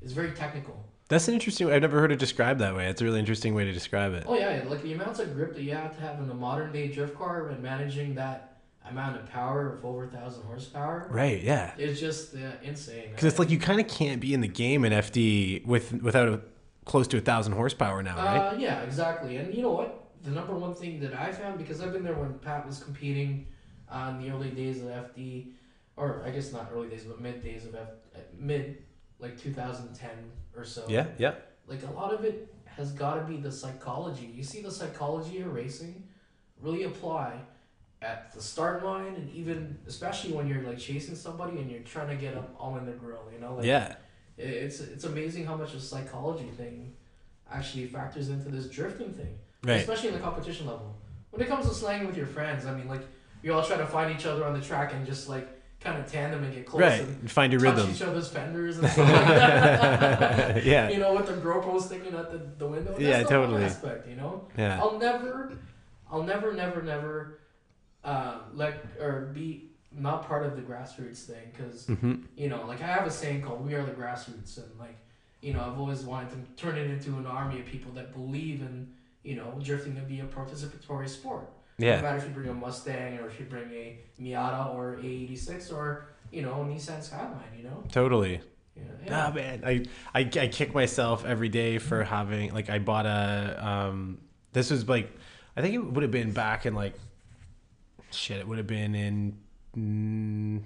it's very technical. That's an interesting. I've never heard it described that way. It's a really interesting way to describe it. Oh yeah, like the amounts of grip that you have to have in a modern day drift car and managing that amount of power of over a thousand horsepower Right. Yeah. It's just uh, insane. Because it's like you kind of can't be in the game in FD with without a close to a thousand horsepower now, right? Uh, yeah, exactly. And you know what? The number one thing that I found because I've been there when Pat was competing uh, in the early days of FD, or I guess not early days, but mid days of F, mid like 2010 or so. yeah. Yeah. like a lot of it has got to be the psychology. You see the psychology of racing really apply at the start line, and even especially when you're like chasing somebody and you're trying to get them all in the grill. You know, like Yeah. it's it's amazing how much a psychology thing actually factors into this drifting thing, Right. especially in the competition level. When it comes to slanging with your friends, I mean, like you all try to find each other on the track and just like kind of tandem and get close Right. and Find your touch rhythm. each other's fenders and stuff like that. yeah. You know, with the GoPro sticking at the, the window. That's Yeah, totally. Aspect, you know, Yeah. I'll never, I'll never, never, never, uh, let or be not part of the grassroots thing because hmm you know, like I have a saying called "We are the grassroots," and like, you know, I've always wanted to turn it into an army of people that believe in, you know, drifting to be a participatory sport. No Yeah. matter if you bring a Mustang or if you bring a Miata or a '86 or you know, a Nissan Skyline, you know. Totally. Yeah, yeah. Ah man, I, I I kick myself every day for having like I bought a um this was like I think it would have been back in like shit it would have been in mm,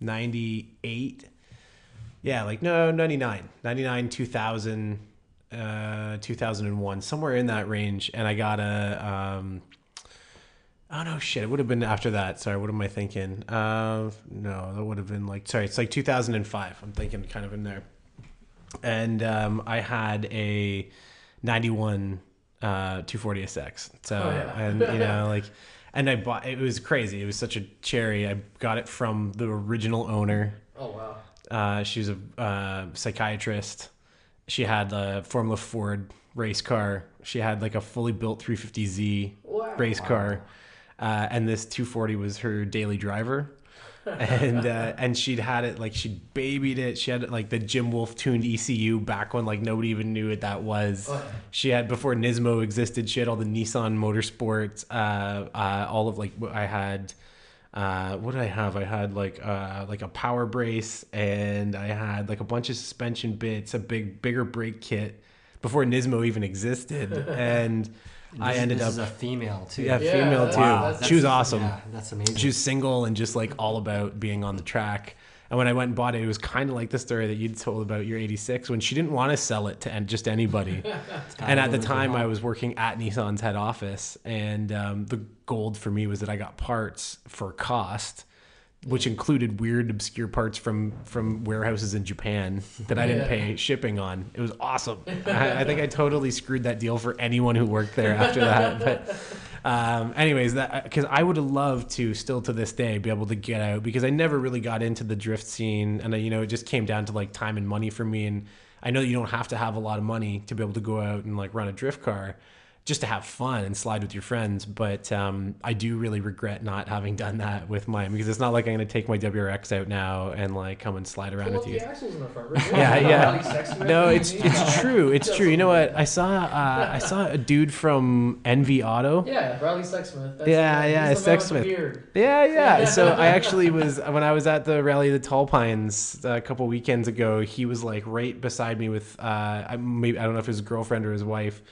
98 yeah like no 99 99 2000 uh 2001 somewhere in that range and I got a um Oh no, shit! It would have been after that. Sorry, what am I thinking? Uh, no, that would have been like sorry, it's like 2005. I'm thinking kind of in there. And um, I had a 91 uh, 240SX. So Oh, yeah. and you know like, and I bought it was crazy. It was such a cherry. I got it from the original owner. Oh wow. Uh, she was a uh, psychiatrist. She had a Formula Ford race car. She had like a fully built 350Z Wow. race car, uh, and this 240 was her daily driver. and uh, and she'd had it like she'd babied it. She had like the Jim Wolf tuned ECU back when like nobody even knew what that was. Oh. She had before Nismo existed. She had all the Nissan Motorsports. Uh, uh, all of like what I had. Uh, what did I have? I had like uh, like a power brace, and I had like a bunch of suspension bits, a big bigger brake kit before Nismo even existed, and I This- ended this up is a female too. yeah, Yeah, female that's- too. that's- she was awesome. Yeah, that's amazing. She was single and just like all about being on the track. And when I went and bought it, it was kind of like the story that you'd told about your 86 when she didn't want to sell it to an- just anybody. And at the time. I was working at Nissan's head office. And um, the gold for me was that I got parts for cost, which included weird, obscure parts from, from warehouses in Japan that I didn't Yeah. pay shipping on. It was awesome. I, I think I totally screwed that deal for anyone who worked there after that. But um, anyways, that because I would have loved to still to this day be able to get out because I never really got into the drift scene, and uh, you know it just came down to like time and money for me. And I know you don't have to have a lot of money to be able to go out and like run a drift car. Just to have fun and slide with your friends. But um, I do really regret not having done that with mine because it's not like I'm going to take my WRX out now and like come and slide around with you. axles in the front. right? Yeah, yeah. No, it's it's true. It's true. You know what? I saw uh, I saw a dude from Envy Auto. Yeah, Riley Sexsmith. That's Yeah, yeah, he's the with Sexsmith. Yeah, yeah. So I actually was when I was at the Rally of the Tall Pines uh, a couple weekends ago. He was like right beside me with uh, I maybe I don't know if his girlfriend or his wife.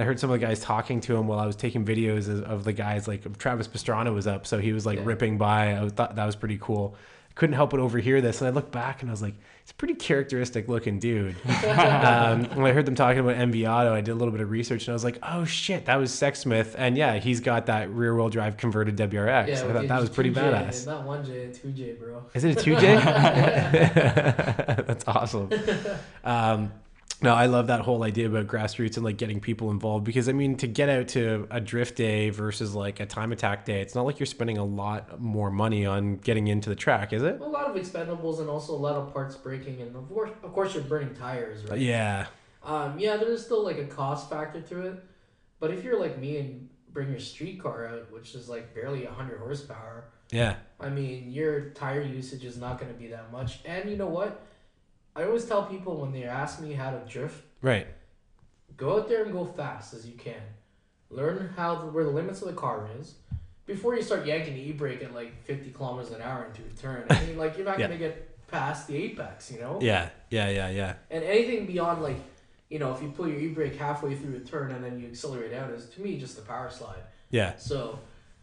I heard some of the guys talking to him while I was taking videos of, the guys. Like Travis Pastrana was up, so he was like Yeah. ripping by. I thought that was pretty cool. Couldn't help but overhear this, and I looked back and I was like, "It's a pretty characteristic looking dude." um, when I heard them talking about Envy I did a little bit of research and I was like, "Oh shit, that was Sexsmith." And yeah, he's got that rear wheel drive converted WRX. Yeah, I thought that was pretty 2J, badass. Not one J, two J, bro. Is it a 2J? That's awesome. Um, no, I love that whole idea about grassroots and like getting people involved because I mean, to get out to a drift day versus like a time attack day, it's not like you're spending a lot more money on getting into the track, is it? A lot of expendables and also a lot of parts breaking, and of course, of course, you're burning tires, right? Yeah. Um, yeah, there's still like a cost factor to it, but if you're like me and bring your street car out, which is like barely 100 horsepower, Yeah. I mean, your tire usage is not going to be that much. And you know what? I always tell people when they ask me how to drift, Right. go out there and go fast as you can. Learn how the, where the limits of the car is before you start yanking the e-brake at like 50 kilometers an hour into a turn. I mean, like you're not Yeah. going to get past the apex, you know. Yeah. Yeah. Yeah. Yeah. And anything beyond like, you know, if you pull your e-brake halfway through a turn and then you accelerate out is to me just a power slide. Yeah. So,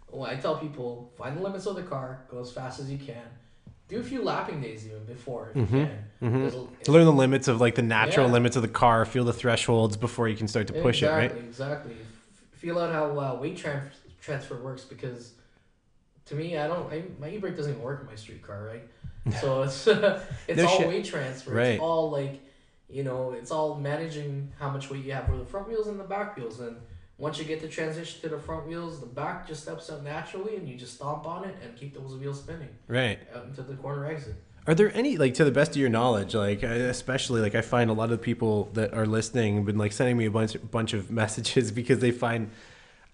when I tell people find the limits of the car, go as fast as you can. Do a few lapping days even before if you can. Mhm. There's a- To learn the limits of like the natural Yeah. limits of the car, feel the thresholds before you can start to push exactly, it, right? Exactly. Feel out how uh, weight tran- transfer works because to me, I don't. I, my e-brake doesn't even work in my street car, right? so it's it's No all shit. weight transfer. Right. It's all like, you know, it's all managing how much weight you have for the front wheels and the back wheels. And once you get the transition to the front wheels, the back just steps up naturally, and you just stomp on it and keep those wheels spinning Right. out into the corner exit. Are there any like to the best of your knowledge, like especially like I find a lot of people that are listening have been like sending me a bunch bunch of messages because they find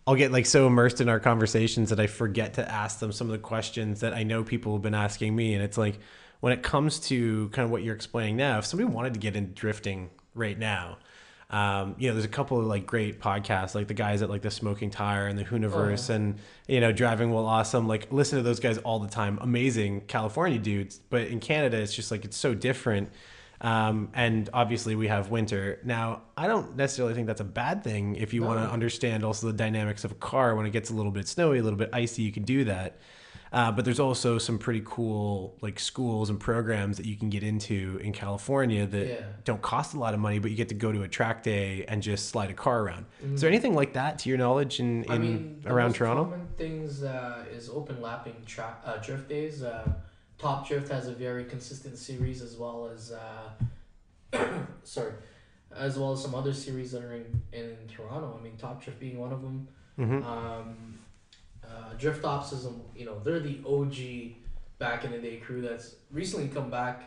I'll get like so immersed in our conversations that I forget to ask them some of the questions that I know people have been asking me, and it's like when it comes to kind of what you're explaining now, if somebody wanted to get into drifting right now. Um, you know, there's a couple of like great podcasts, like the guys at like the Smoking Tire and the Hooniverse, and you know, Driving Well Awesome. Like, listen to those guys all the time. Amazing California dudes, but in Canada, it's just like it's so different. Um, and obviously, we have winter now. I don't necessarily think that's a bad thing if you want to understand also the dynamics of a car. When it gets a little bit snowy, a little bit icy, you can do that. Uh, but there's also some pretty cool like schools and programs that you can get into in California that Yeah. don't cost a lot of money, but you get to go to a track day and just slide a car around. Is there Mm-hmm. anything like that to your knowledge in, in I mean, the around Toronto? Common things uh, is open lapping tra- uh, drift days. Uh, Top Drift has a very consistent series as well as uh, sorry, as well as some other series that are in, in Toronto. I mean, Top Drift being one of them. Mhm. Um, uh, Drift Ops is, um, you know, they're the OG back in the day crew that's recently come back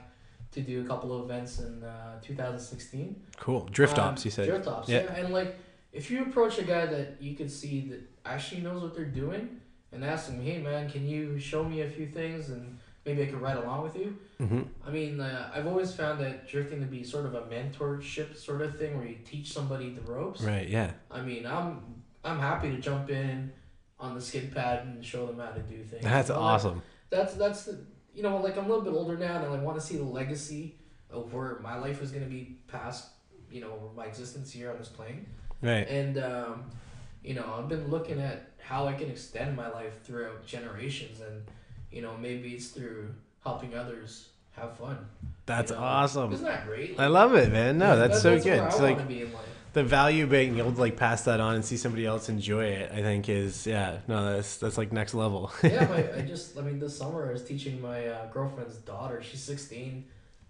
to do a couple of events in uh, 2016. Cool. Drift Um, ops, you said. Drift ops, Yeah. yeah. And like, if you approach a guy that you can see that actually knows what they're doing, and ask them, "Hey, man, can you show me a few things, and maybe I could ride along with you?" hmm I mean, uh, I've always found that drifting to be sort of a mentorship sort of thing, where you teach somebody the ropes. Right. Yeah. I mean, I'm I'm happy to jump in on the skid pad and show them how to do things. That's awesome. That's that's the you know like I'm a little bit older now, and I want to see the legacy of where my life is gonna be past you know my existence here on this plane. Right. And um, you know, I've been looking at how I can extend my life throughout generations, and you know, maybe it's through helping others have fun. That's you know? awesome. Isn't that great? I love it, man. No, that's, so good. Where It's I like want to be in life. the value of being able to like pass that on and see somebody else enjoy it. I think is yeah. No, that's that's like next level. yeah, my, I just, I mean, this summer I was teaching my uh, girlfriend's daughter. She's 16,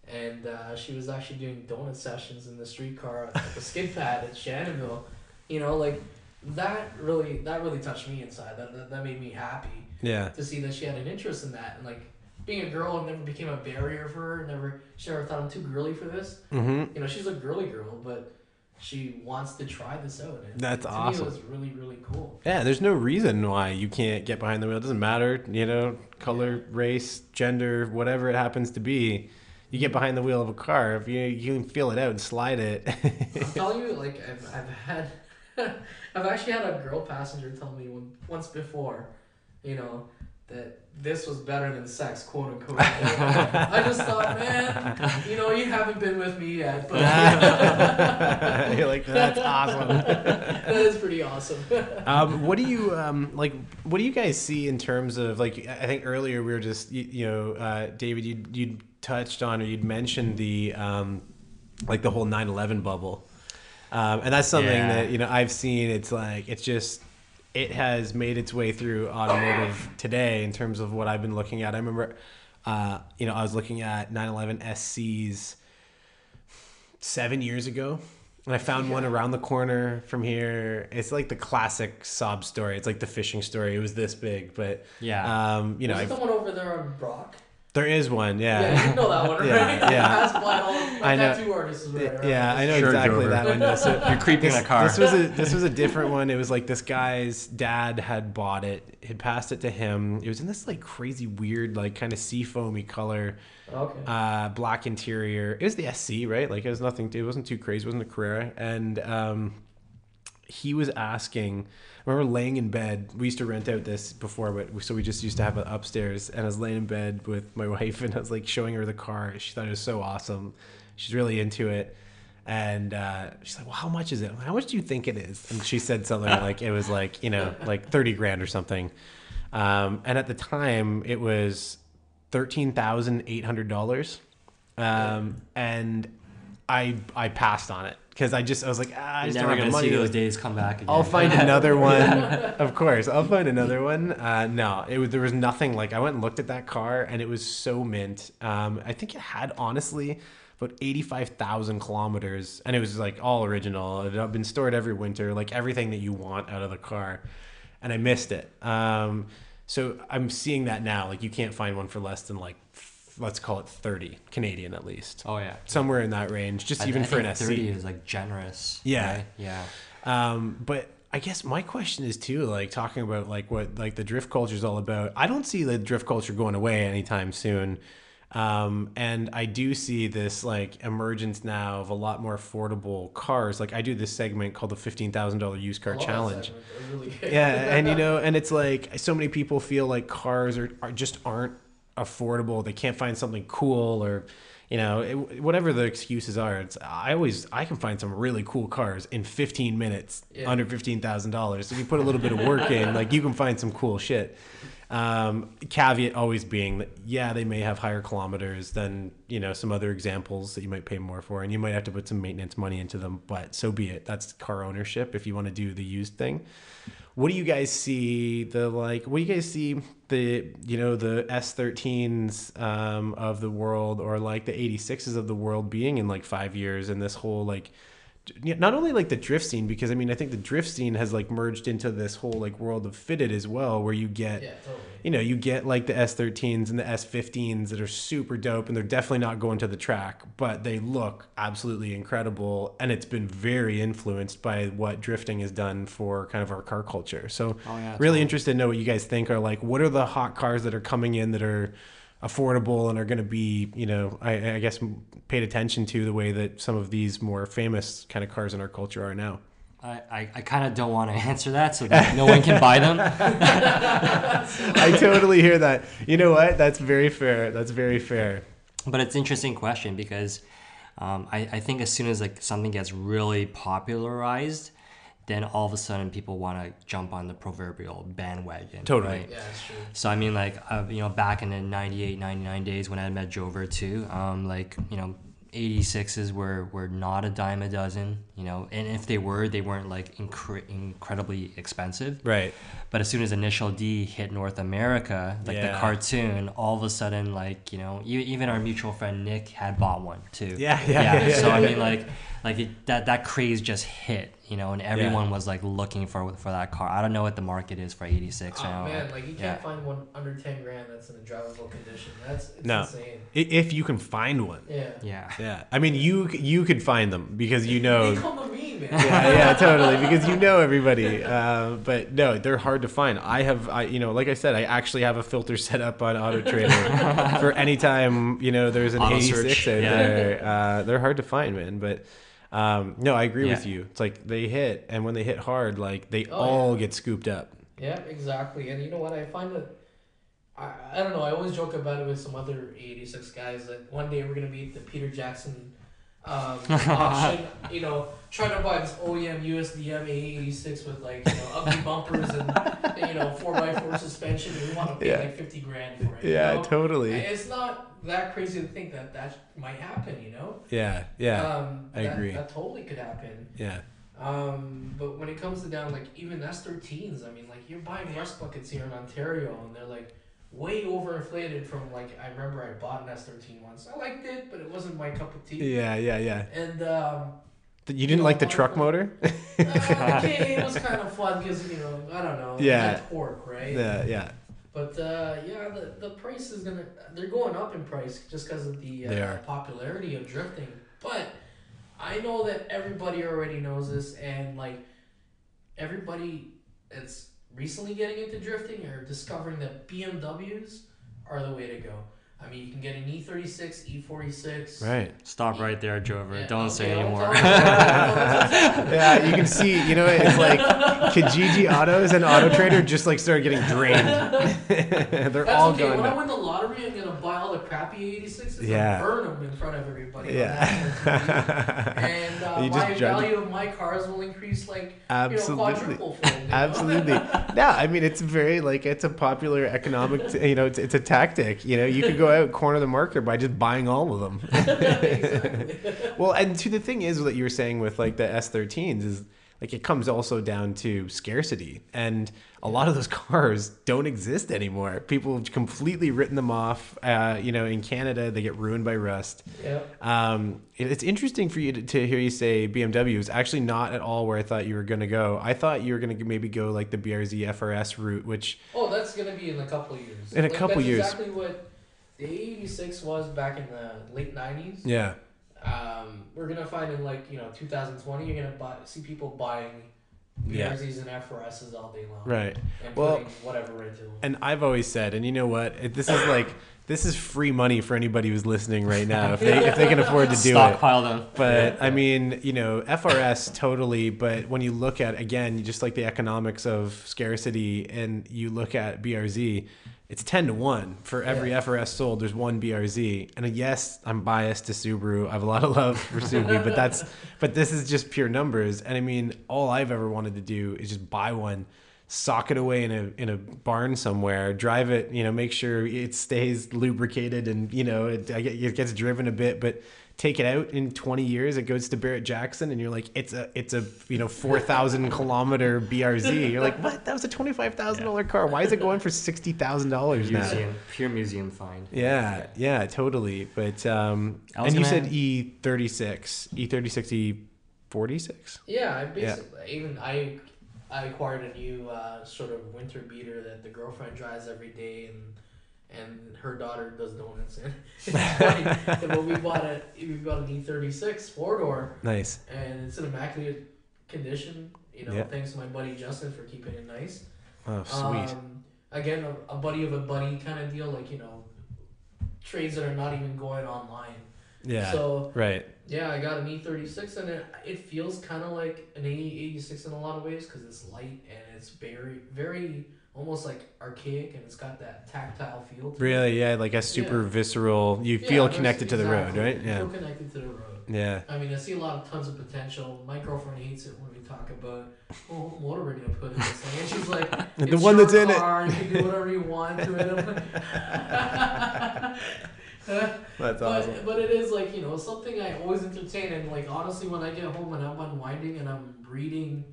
and uh, she was actually doing donut sessions in the streetcar at the skid pad at Shannonville. You know, like that really, that really touched me inside. That, that, that made me happy yeah. to see that she had an interest in that. And like being a girl, it never became a barrier for her. Never, she never thought I'm too girly for this. Mm-hmm. You know, she's a girly girl, but she wants to try this out. And That's awesome. Me, it was really really cool. Yeah, there's no reason why you can't get behind the wheel. It doesn't matter, you know, color, race, gender, whatever it happens to be. You get behind the wheel of a car, if you you can feel it out and slide it. I'm telling you, like I've, I've had, I've actually had a girl passenger tell me one, once before, you know, that this was better than sex, quote unquote. I just thought, man, you know, you haven't been with me yet, but You're like, that's awesome. that is pretty awesome. um, what do you um, like? What do you guys see in terms of like? I think earlier we were just you, you know, uh, David, you you touched on or you'd mentioned the um, like the whole 911 bubble, um, and that's something Yeah. that you know I've seen. It's like it's just it has made its way through automotive today in terms of what I've been looking at. I remember, uh, you know, I was looking at 911 SCs seven years ago. And I found one around the corner from here. It's like the classic sob story. It's like the fishing story. It was this big, but Yeah. um, you know, Was it the one over there on Brock? There is one. Yeah, Yeah, you know that one, right? Yeah, yeah. Pass by all I know. tattoo artist is right yeah. I know Sure, exactly Jover. that one. No, so You're creeping this, a car. This was a this was a different one. It was like this guy's dad had bought it, had passed it to him. It was in this like crazy weird like kind of sea foamy color, Okay. uh, black interior. It was the SC, right? Like it was nothing. It wasn't too crazy. It wasn't a Carrera, and um, he was asking. I remember laying in bed. We used to rent out this before, but so we just used to have it upstairs. And I was laying in bed with my wife, and I was like showing her the car. She thought it was so awesome. She's really into it, and uh, she's like, "Well, how much is it? How much do you think it is?" And she said something like it was like you know like thirty grand or something. Um, and at the time, it was thirteen thousand eight hundred dollars, um, and I I passed on it because I just I was like ah, I You're just never don't have gonna money. see those days come back again. I'll find another one. of course, I'll find another one. Uh, no, it was there was nothing like I went and looked at that car and it was so mint. Um, I think it had honestly about eighty five thousand kilometers and it was like all original. It had been stored every winter, like everything that you want out of the car, and I missed it. Um, so I'm seeing that now. Like you can't find one for less than like let's call it thirty Canadian at least, Oh yeah. somewhere in that range. Just I- even I for an SC. 30 is like generous. Yeah. right? Yeah. Um, but I guess my question is too, like talking about like what like the drift culture is all about. I don't see the drift culture going away anytime soon. Um, and I do see this like emergence now of a lot more affordable cars. Like I do this segment called the fifteen thousand dollar used car I love that challenge. segment. It was really. Yeah, and you know, and it's like so many people feel like cars are, are just aren't affordable. They can't find something cool or you know, it, whatever the excuses are. It's I always I can find some really cool cars in 15 minutes Yeah. under $15,000. If you put a little bit of work in, like you can find some cool shit. Um, caveat always being that yeah, they may have higher kilometers than you know some other examples that you might pay more for, and you might have to put some maintenance money into them. But so be it. That's car ownership. If you want to do the used thing, what do you guys see the like? What do you guys see the you know the S13s um, of the world or like the 86s of the world being in like five years and this whole like not only like the drift scene because I mean I think the drift scene has like merged into this whole like world of fitted as well where you get Yeah, totally. you know, you get like the S13s and the S15s that are super dope and they're definitely not going to the track, but they look absolutely incredible. And it's been very influenced by what drifting has done for kind of our car culture. So, Oh, yeah, really totally. interested to know what you guys think are like, what are the hot cars that are coming in that are affordable and are going to be, you know, I, I guess paid attention to the way that some of these more famous kind of cars in our culture are now. I, I, I kind of don't want to answer that so that no one can buy them. I totally hear that. You know what? That's very fair. That's very fair. But it's an interesting question because um, I, I think as soon as like something gets really popularized, then all of a sudden people want to jump on the proverbial bandwagon. Totally. right? Yeah, that's true. So I mean, like, uh, you know, back in the 98, 99 days when I met Jover too, um, like, you know, 86s were, were not a dime a dozen, you know, and if they were, they weren't like incre- incredibly expensive. Right. But as soon as Initial D hit North America, like Yeah. the cartoon, all of a sudden, like you know, e- even our mutual friend Nick had bought one too. Yeah, yeah, yeah, yeah, so I mean, like, like it, that that craze just hit, you know, and everyone was like looking for for that car. I don't know what the market is for '86 Oh now. man, like you can't yeah. find one under ten grand that's in a drivable condition. That's it's No. insane. If you can find one. Yeah. Yeah. Yeah, I mean you you could find them because you They know. come to me. team, man. yeah, yeah, totally. Because you know everybody. Uh, but no, they're hard to find. I have, I, you know, like I said, I actually have a filter set up on Auto Trader for any time you know there's an Auto 86 out yeah. there. Uh, they're hard to find, man. But um, no, I agree with you. It's like they hit, and when they hit hard, like they Oh, all get scooped up. Yeah, exactly. And you know what? I find that I, I don't know. I always joke about it with some other '86 guys that one day we're gonna beat the Barrett Jackson um, auction. You know, trying to buy this OEM USDM AE86 with like you know ugly bumpers and you know four x four suspension. And we want to pay Yeah. like fifty grand for it. you Yeah, know? totally. It's not that crazy to think that that might happen. You know. Yeah, yeah, Um, I that, agree. That totally could happen. yeah. Um, but when it comes to down like even S13s, I mean like you're buying rust buckets here in Ontario and they're like way overinflated from like I remember I bought an S13 once. I liked it, but it wasn't my cup of tea. Yeah, yeah, yeah. And um, You didn't like the truck motor? uh, okay, it was kind of fun because you know I don't know. Yeah. torque, right? Yeah, yeah. But uh, yeah, the the price is gonna they're going up in price just because of the uh, popularity of drifting. But I know that everybody already knows this, and like everybody that's recently getting into drifting are discovering that BMWs are the way to go. I mean, you can get an E E36, E46. Right. Stop right there, Jover. Yeah, Don't okay, say I'll anymore. you. Yeah, you can see, you know, it's like Kijiji Autos and Auto Trader just like started getting drained. They're That's all okay. going When I up. win the lottery, I'm gonna buy all the crappy 86s Yeah. and burn them in front of everybody. Yeah. and uh, You just my value of my cars will increase like you know Absolutely. quadruple fold. you know? Absolutely. No, I mean it's very like it's a popular economic, t- you know, it's, it's a tactic. You know, you could go out corner the market by just buying all of them. exactly. well, and to the thing is that you were saying with like the S13s is like it comes also down to scarcity, and a lot of those cars don't exist anymore. People have completely written them off. Uh, you know, in Canada they get ruined by rust. Yeah. Um, it- it's interesting for you to, to hear you say BMW is actually not at all where I thought you were going to go. I thought you were going to maybe go like the BRZ FRS route, which Oh, that's gonna be in a couple years. In a couple that's years. Exactly what the 86 was back in the late 90s. yeah, Um, we're gonna find in like you know 2020, you're gonna buy see people buying Yeah. BRZs and FRSs all day long. right. And Well- whatever into them. And I've always said, and you know what? It, this is like this is free money for anybody who's listening right now if they if they can afford to do it. Stockpile them. But I mean, you know, FRS totally. But when you look at again, just like the economics of scarcity, and you look at BRZ, it's ten to one for every Yeah. FRS sold. There's one BRZ, and yes, I'm biased to Subaru. I have a lot of love for Subaru, but that's but this is just pure numbers. And I mean, all I've ever wanted to do is just buy one. Sock it away in a in a barn somewhere. Drive it, you know. Make sure it stays lubricated and you know it, it gets driven a bit, but take it out in 20 years it goes to barrett jackson and you're like it's a it's a you know 4000 kilometer brz you're like what? That was a $25000 car. Why is it going for $60000 now? Museum, pure museum find. yeah yeah totally. But um and you gonna- said E e36 e36 e46 Yeah, I basically even I I acquired a new uh, sort of winter beater that the girlfriend drives every day, and and her daughter does donuts in. It's funny, but we bought a we bought an E thirty six four door, nice and it's in immaculate condition. You know, Yeah. thanks to my buddy Justin for keeping it nice. oh sweet Um, again, a, a buddy of a buddy kind of deal, like you know, trades that are not even going online. yeah So right yeah, I got an E36 and it, it feels kind of like an AE86 in a lot of ways because it's light and it's very, very almost like archaic and it's got that tactile feel to it. really yeah like a super Yeah. visceral you Yeah, feel connected to the road exactly. right You yeah feel connected to the road. yeah I mean, I see a lot of tons of potential. My girlfriend hates it when we talk about, well, what we're going to put in this thing. And she's like, The one that's in it." You can do whatever you want to it. Like, that's but, awesome but it is like you know something I always entertain and like honestly when I get home and I'm unwinding and I'm reading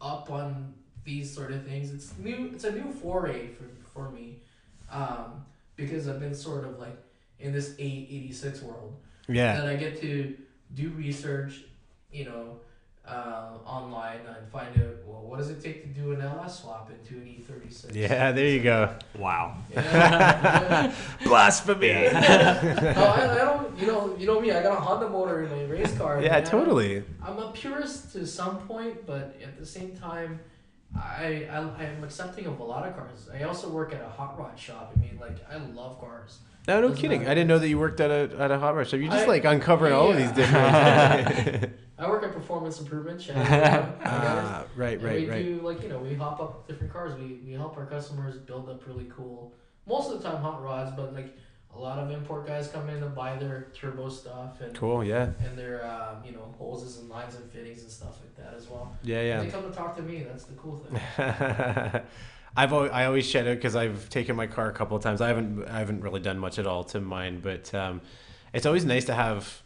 up on these sort of things it's new it's a new foray for, for me um, because I've been sort of like in this 886 world yeah that I get to do research you know uh, online and find out well what does it take to do an LS swap into an E36? Yeah, there you go. Wow. Yeah. Blasphemy. no, I, I don't. You know, you know me. I got a Honda motor in my race car. Yeah, man. totally. I'm a purist to some point, but at the same time, I, I I'm accepting of a lot of cars. I also work at a hot rod shop. I mean, like I love cars. No, no Doesn't kidding. matter. I didn't know that you worked at a at a hot rod shop. You're just I- like uncovering all of these different. I work at performance improvement. Shout out to them. I. Ah, right, And right, we right. do like you know we hop up different cars. We we help our customers build up really cool. Most of the time hot rods, but like a lot of import guys come in and buy their turbo stuff and Cool. Yeah. and their um, you know hoses and lines and fittings and stuff like that as well. Yeah, And yeah. they come to talk to me. That's the cool thing. I've always, I always shout out because I've taken my car a couple of times. I haven't I haven't really done much at all to mine, but um, it's always nice to have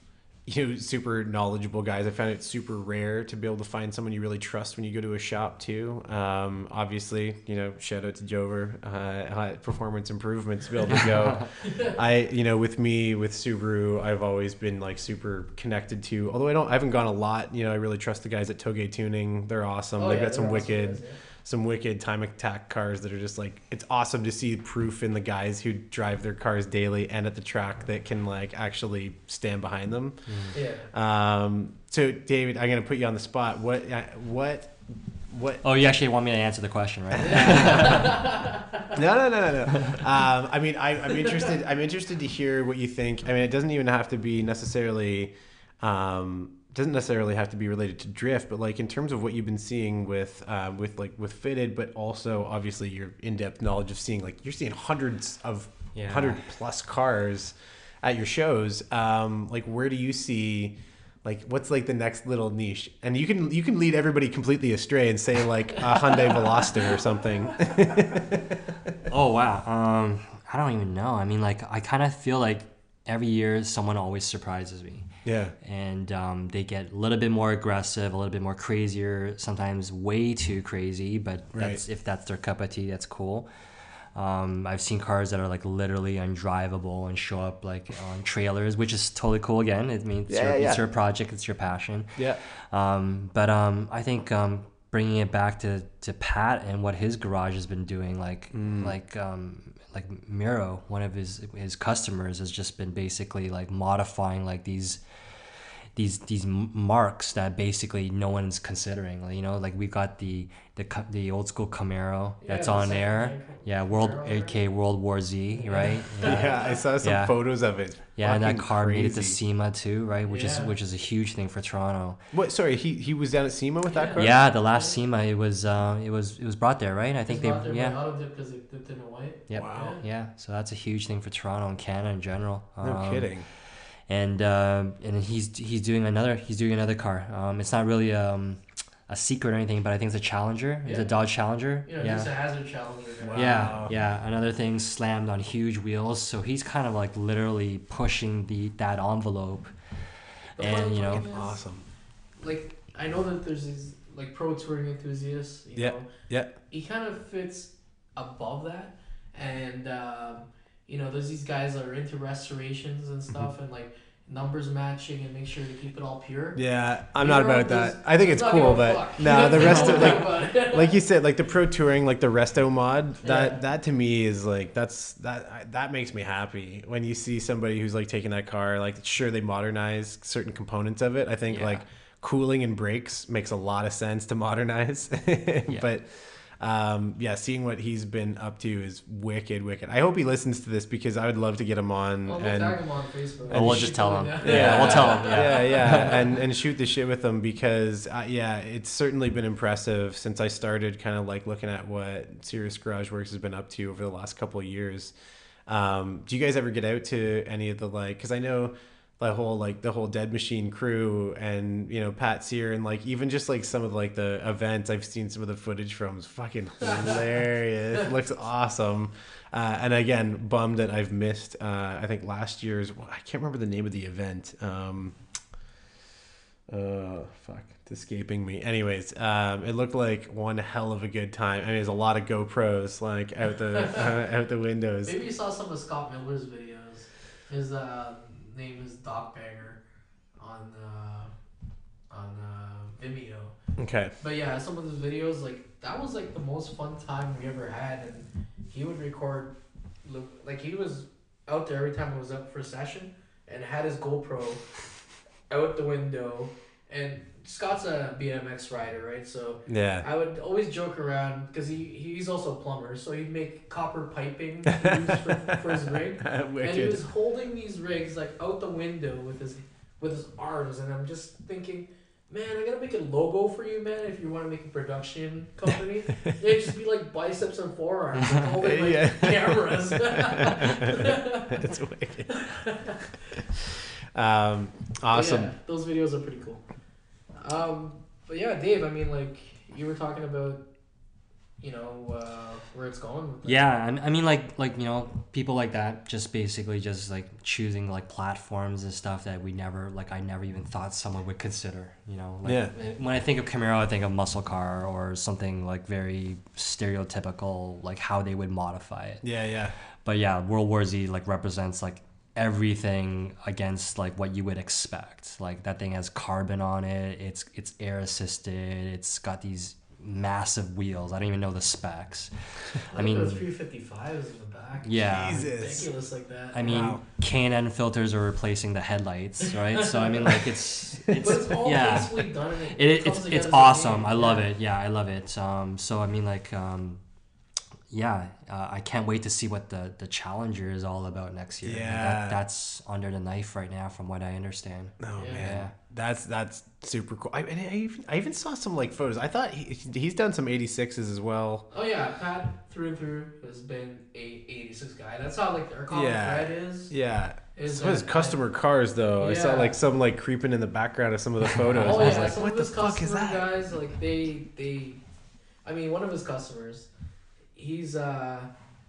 you know super knowledgeable guys. I found it super rare to be able to find someone you really trust when you go to a shop too. Um, obviously, you know, shout out to Jover uh, Performance Improvements to be able to go. I you know with me with Subaru, I've always been like super connected to. Although I don't, I haven't gone a lot. You know, I really trust the guys at Toge Tuning. They're awesome. Oh, They've yeah, got some awesome wicked guys, yeah. Some wicked time attack cars that are just like it's awesome to see proof in the guys who drive their cars daily and at the track that can like actually stand behind them. Yeah. Um, so David, I'm gonna put you on the spot. What uh, what what? Oh, you actually want me to answer the question, right? No no no no no. Um, I mean I, I'm interested. I'm interested to hear what you think. I mean it doesn't even have to be necessarily. Um, doesn't necessarily have to be related to drift, but like in terms of what you've been seeing with uh, with like with fitted, but also obviously your in-depth knowledge of seeing like you're seeing hundreds of Yeah. hundred plus cars at your shows. Um, like where do you see like what's like the next little niche? And you can you can lead everybody completely astray and say like a Hyundai Veloster or something. oh wow. Um, I don't even know. I mean, like I kind of feel like every year someone always surprises me. Yeah. and um, they get a little bit more aggressive, a little bit more crazier, sometimes way too crazy. But that's if that's their cup of tea, that's cool. Um, I've seen cars that are like literally undrivable and show up like on trailers, which is totally cool. Again, it means it's, Yeah, your, yeah. it's your project, it's your passion. Yeah. Um, but um, I think um, bringing it back to, to Pat and what his garage has been doing, like Mm. like um, like Miro, one of his his customers has just been basically like modifying like these these these marks that basically no one's considering. Like, you know, like we've got the the the old school Camaro that's the on second there. Yeah, World Camaro, AK World War Z, right? Yeah, I saw some Yeah. photos of it. Yeah, and that Fucking car made it to. SEMA too, right? Which is which is a huge thing for Toronto. What? Sorry, he he was down at SEMA with that Yeah. car. Yeah, the last SEMA it was uh, it was it was brought there, right? I think they yeah Auto dip because it dipped in a white. Yep. Wow. yeah. So that's a huge thing for Toronto and Canada in general. No Um, kidding. And um, and he's he's doing another he's doing another car. Um, it's not really um, a secret or anything, but I think it's a Challenger. Yeah. It's a Dodge Challenger. You know, yeah. just a hazard challenger. Wow. Yeah, yeah. Another thing slammed on huge wheels, so he's kind of like literally pushing the that envelope. The And, fun you know- thing is, Awesome. like I know that there's these like pro touring enthusiasts. You Yeah, know, yeah. He kind of fits above that, and um, you know, there's these guys that are into restorations and mm-hmm. stuff, and like numbers matching and make sure to keep it all pure. Yeah, I'm You're not about that. I think it's cool, but no, the rest of like like, you said, like the pro touring, like the resto mod, that Yeah. that to me is like that's that that makes me happy when you see somebody who's like taking that car. Like, sure, they modernize certain components of it. I think Yeah. like cooling and brakes makes a lot of sense to modernize, but. Um, yeah, seeing what he's been up to is wicked, wicked. I hope he listens to this because I would love to get him on well, we'll and tag him on Facebook. Oh, we'll just tell going him. down. Yeah, we'll tell him. yeah, Yeah. yeah, and and shoot the shit with him because uh, yeah, it's certainly been impressive since I started kind of like looking at what Sears Garage Works has been up to over the last couple of years. Um, do you guys ever get out to any of the like? Because I know the whole like the whole Dead Machine crew and you know Pat Sear and like even just like some of like the events I've seen some of the footage from is fucking hilarious. It looks awesome. Uh, and again, bummed that I've missed. Uh, I think last year's. I can't remember the name of the event. Um, uh, fuck, it's escaping me. Anyways, um, it looked like one hell of a good time. I mean, there's a lot of GoPros like out the uh, out the windows. Maybe you saw some of Scott Miller's videos. His uh, name is Doc Banger on uh, on uh, Vimeo, Okay. But yeah, some of the videos like that was like the most fun time we ever had, and he would record, look like he was out there every time I was up for a session, and had his GoPro out the window, and Scott's a BMX rider, right? So Yeah. I would always joke around because he he's also a plumber, so he'd make copper piping for, for his rig, and he was holding these rigs like out the window with his with his arms, and I'm just thinking, man, I gotta make a logo for you, man. If you want to make a production company, they just be like biceps and forearms, like, holding like Yeah. cameras. That's wicked. Um, awesome. yeah, those videos are pretty cool. Um, but yeah, Dave. I mean, like you were talking about, you know, uh, where it's going. With. Yeah, I I mean, like, like you know, people like that just basically just like choosing like platforms and stuff that we never, like, I never even thought someone would consider. You know, like, Yeah. When I think of Camaro, I think of muscle car or something like very stereotypical, like how they would modify it. Yeah, yeah. But yeah, World War Z like represents like everything against like what you would expect. Like that thing has carbon on it. It's it's air assisted. It's got these massive wheels. I don't even know the specs. I mean, the 355s in the back. Yeah. Jesus. ridiculous like that. I mean, Wow. K&N filters are replacing the headlights, right? So I mean, like it's it's, but it's all yeah. tastefully done. And it, It, comes it's it's awesome. I love Yeah. it. Yeah, I love it. Um, so I mean, like, um, yeah, uh, I can't wait to see what the the Challenger is all about next year. Yeah. that, that's under the knife right now, from what I understand. Oh Yeah. man, Yeah. that's that's super cool. I, and I even I even saw some like photos. I thought he, he's done some 86s as well. Oh yeah, Pat through and through has been a 86 guy. That's how like our common Yeah. thread is. Yeah. Is Some of his that- customer cars though. I saw like some like creeping in the background of some of the photos. Oh I was yeah, like, some what of the his fuck is customer that? guys like they they, I mean one of his customers, he's uh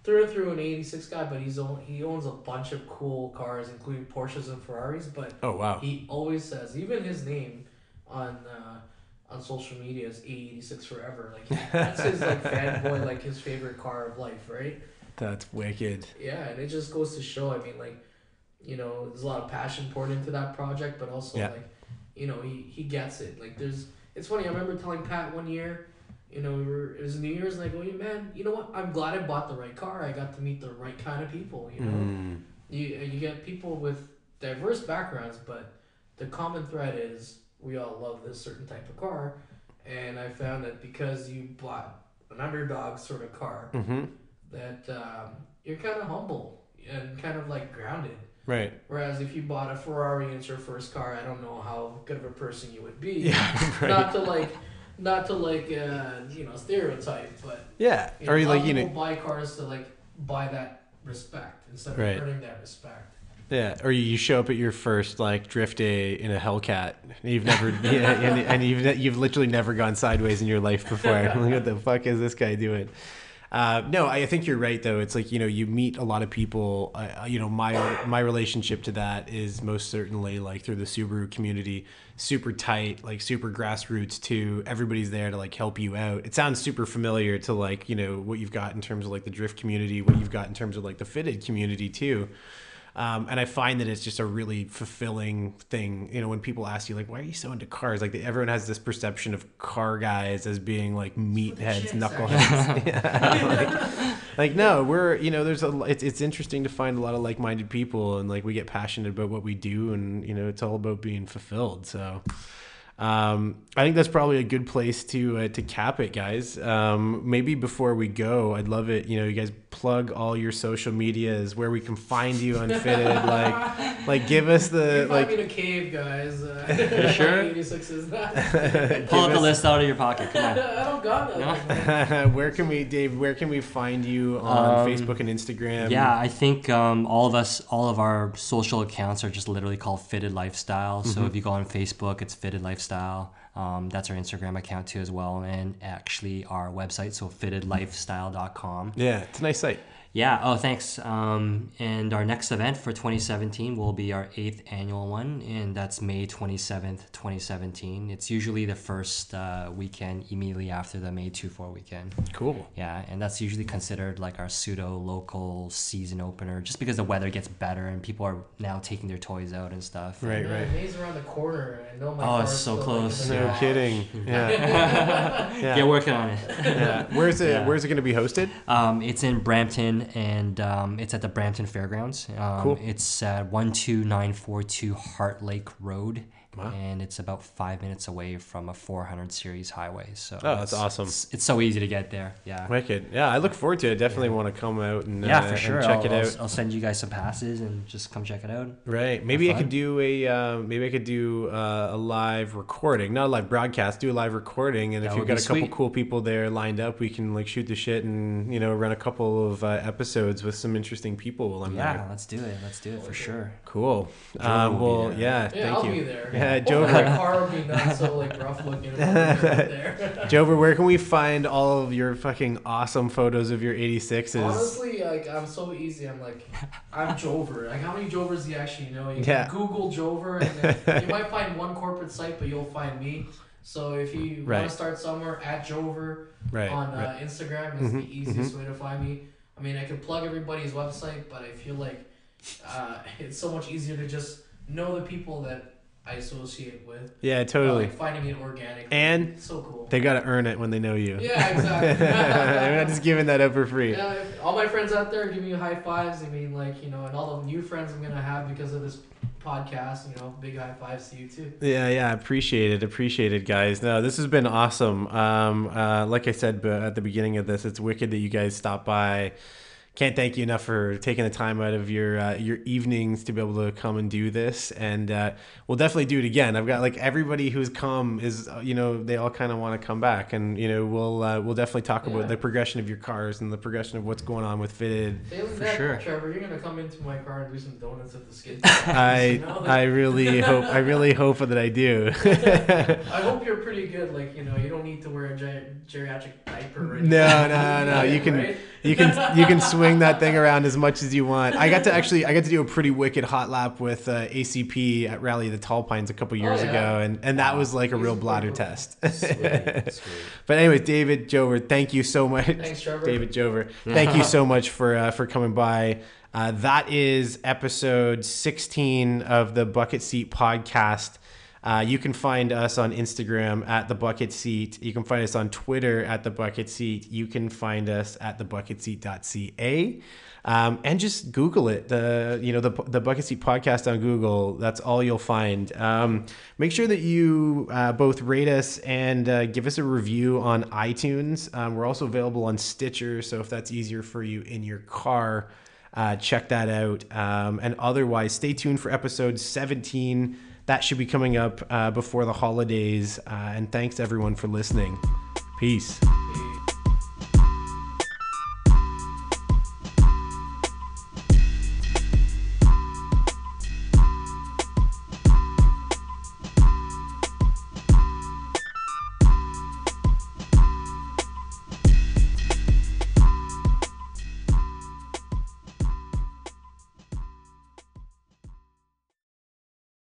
through and through an 86 guy, but he's own, he owns a bunch of cool cars, including Porsches and Ferraris. But Oh wow. he always says even his name on uh, on social media is A86 forever. Like that's his like fanboy, like his favorite car of life, right? That's wicked. Yeah, and it just goes to show. I mean, like, you know, there's a lot of passion poured into that project, but also Yeah. like, you know, he he gets it. Like, there's. It's funny. I remember telling Pat one year, you know, we were it was New Year's, and I go, "Yeah, man, you know what? I'm glad I bought the right car. I got to meet the right kind of people. You know, Mm. you you get people with diverse backgrounds, but the common thread is we all love this certain type of car, and I found that because you bought an underdog sort of car Mm-hmm. that um, you're kind of humble and kind of like grounded. Right. Whereas if you bought a Ferrari and it's your first car, I don't know how good of a person you would be. Yeah. Right. Not to like, not to like, uh, you know, stereotype, but yeah. you Or like you know. buy cars to like buy that respect instead of Right. earning that respect. Yeah, or you show up at your first like drift day in a Hellcat. And you've never, yeah, and, and you've you've literally never gone sideways in your life before. like, what the fuck is this guy doing? Uh, no, I think you're right though. It's like you know you meet a lot of people. Uh, you know my my relationship to that is most certainly like through the Subaru community, super tight, like super grassroots too. Everybody's there to like help you out. It sounds super familiar to like you know what you've got in terms of like the drift community, what you've got in terms of like the fitted community too. Um, and I find that it's just a really fulfilling thing. You know, when people ask you like, "Why are you so into cars?" Like everyone has this perception of car guys as being like meatheads, knuckleheads. Yeah, like, like, no, we're you know, there's a it's it's interesting to find a lot of like-minded people, and like we get passionate about what we do, and you know, it's all about being fulfilled. So. Um, I think that's probably a good place to uh, to cap it, guys. Um, maybe before we go, I'd love it. You know, you guys plug all your social medias, where we can find you unfitted. like, like give us the can find like. me in a cave, guys. Uh, You sure? 86 is not. Pull out the list out of your pocket. Come on. I don't got that. where can we, Dave? Where can we find you on Um, Facebook and Instagram? Yeah, I think um, all of us, all of our social accounts are just literally called Fitted Lifestyle. So if you go on Facebook, it's Fitted Lifestyle. Um, that's our Instagram account too, as well, and actually our website, so fittedlifestyle.com. yeah, it's a nice site. Yeah. Oh, thanks. Um, and our next event for 2017 will be our eighth annual one, and that's May 27th, 2017. It's usually the first uh, weekend immediately after the May 2 4 weekend. Cool. Yeah, and that's usually considered like our pseudo local season opener, just because the weather gets better and people are now taking their toys out and stuff. Right, Yeah, right. May's around the corner. I know my Oh, it's so still, like, close. in the No garage. kidding. Yeah. Yeah, yeah. working on it. yeah. Where's it? Yeah. Where's it going to be hosted? Um, it's in Brampton, and um, it's at the Brampton Fairgrounds. Um, Cool. It's at one two nine four two Heart Lake Road, Wow. and it's about five minutes away from a 400 series highway. So Oh, that's it's- awesome. It's, it's so easy to get there. Yeah. Wicked. Yeah, I look forward to it. Definitely want to come out and Yeah, uh, for and sure. check I'll, it I'll- out. I'll send you guys some passes and just come check it out. Right. Maybe I could do a uh, maybe I could do uh, a live recording, not a live broadcast. Do a live recording, and That if you've got a couple sweet. cool people there lined up, we can like shoot the shit and you know run a couple of uh, episodes with some interesting people while I'm Yeah, there. let's do it. Let's do it for sure. Cool. Joe Um, well, be there. yeah. Yeah, thank I'll you. Yeah, Jover. car will be not so like rough looking. there. Jover, where can we find all of your fucking awesome photos of your 86s? Honestly, like I'm so easy. I'm like, I'm Jover. Like, how many Jovers do you actually know? You Yeah. Google Jover, and then you might find one corporate site, but you'll find me. So if you want to start somewhere at Jover right. on uh, right. Instagram, is Mhm, the easiest way to find me. I mean, I could plug everybody's website, but I feel like uh, it's so much easier to just know the people that I associate with. Yeah, Uh, totally. like finding it organic. And so cool. They got to earn it when they know you. Yeah, exactly. They're not just giving that up for free. Yeah, all my friends out there giving you high fives. I mean, like you know, and all the new friends I'm gonna have because of this podcast. You know, big high fives to you too. Yeah, yeah, appreciate it, appreciate it, guys. No, this has been awesome. Um, uh, like I said at the beginning of this, it's wicked that you guys stopped by. Can't thank you enough for taking the time out of your uh, your evenings to be able to come and do this, and uh, we'll definitely do it again. I've got like everybody who's come is uh, you know they all kind of want to come back, and you know we'll uh, we'll definitely talk about the progression of your cars and the progression of what's going on with fitted. Failing For that, sure. Trevor, you're gonna come into my car and do some donuts at the skid. I You like- I really hope I really hope that I do. I hope you're pretty good. Like you know, you don't need to wear a ger- geriatric diaper. Or anything. No, no, no. You can Right? You can you can swing that thing around as much as you want. I got to actually I got to do a pretty wicked hot lap with uh, ACP at Rally of the Tall Pines a couple years Oh, yeah. ago, and and that was like a real pretty bladder cool. test. Sweet, sweet. but anyways, David Jover, thank you so much. Thanks, Trevor. David Jover, thank you so much for uh, for coming by. Uh, that is episode 16 of the Bucket Seat podcast. Uh, you can find us on Instagram at the Bucket Seat. You can find us on Twitter at the Bucket Seat. You can find us at the thebucketseat.ca. Um, and just Google it. The you know the the Bucket Seat podcast on Google. That's all you'll find. Um, make sure that you uh, both rate us and uh, give us a review on iTunes. Um, we're also available on Stitcher, so if that's easier for you in your car, uh, check that out. Um, and otherwise, stay tuned for episode 17. That should be coming up uh, before the holidays. Uh, and thanks everyone for listening. Peace. Peace.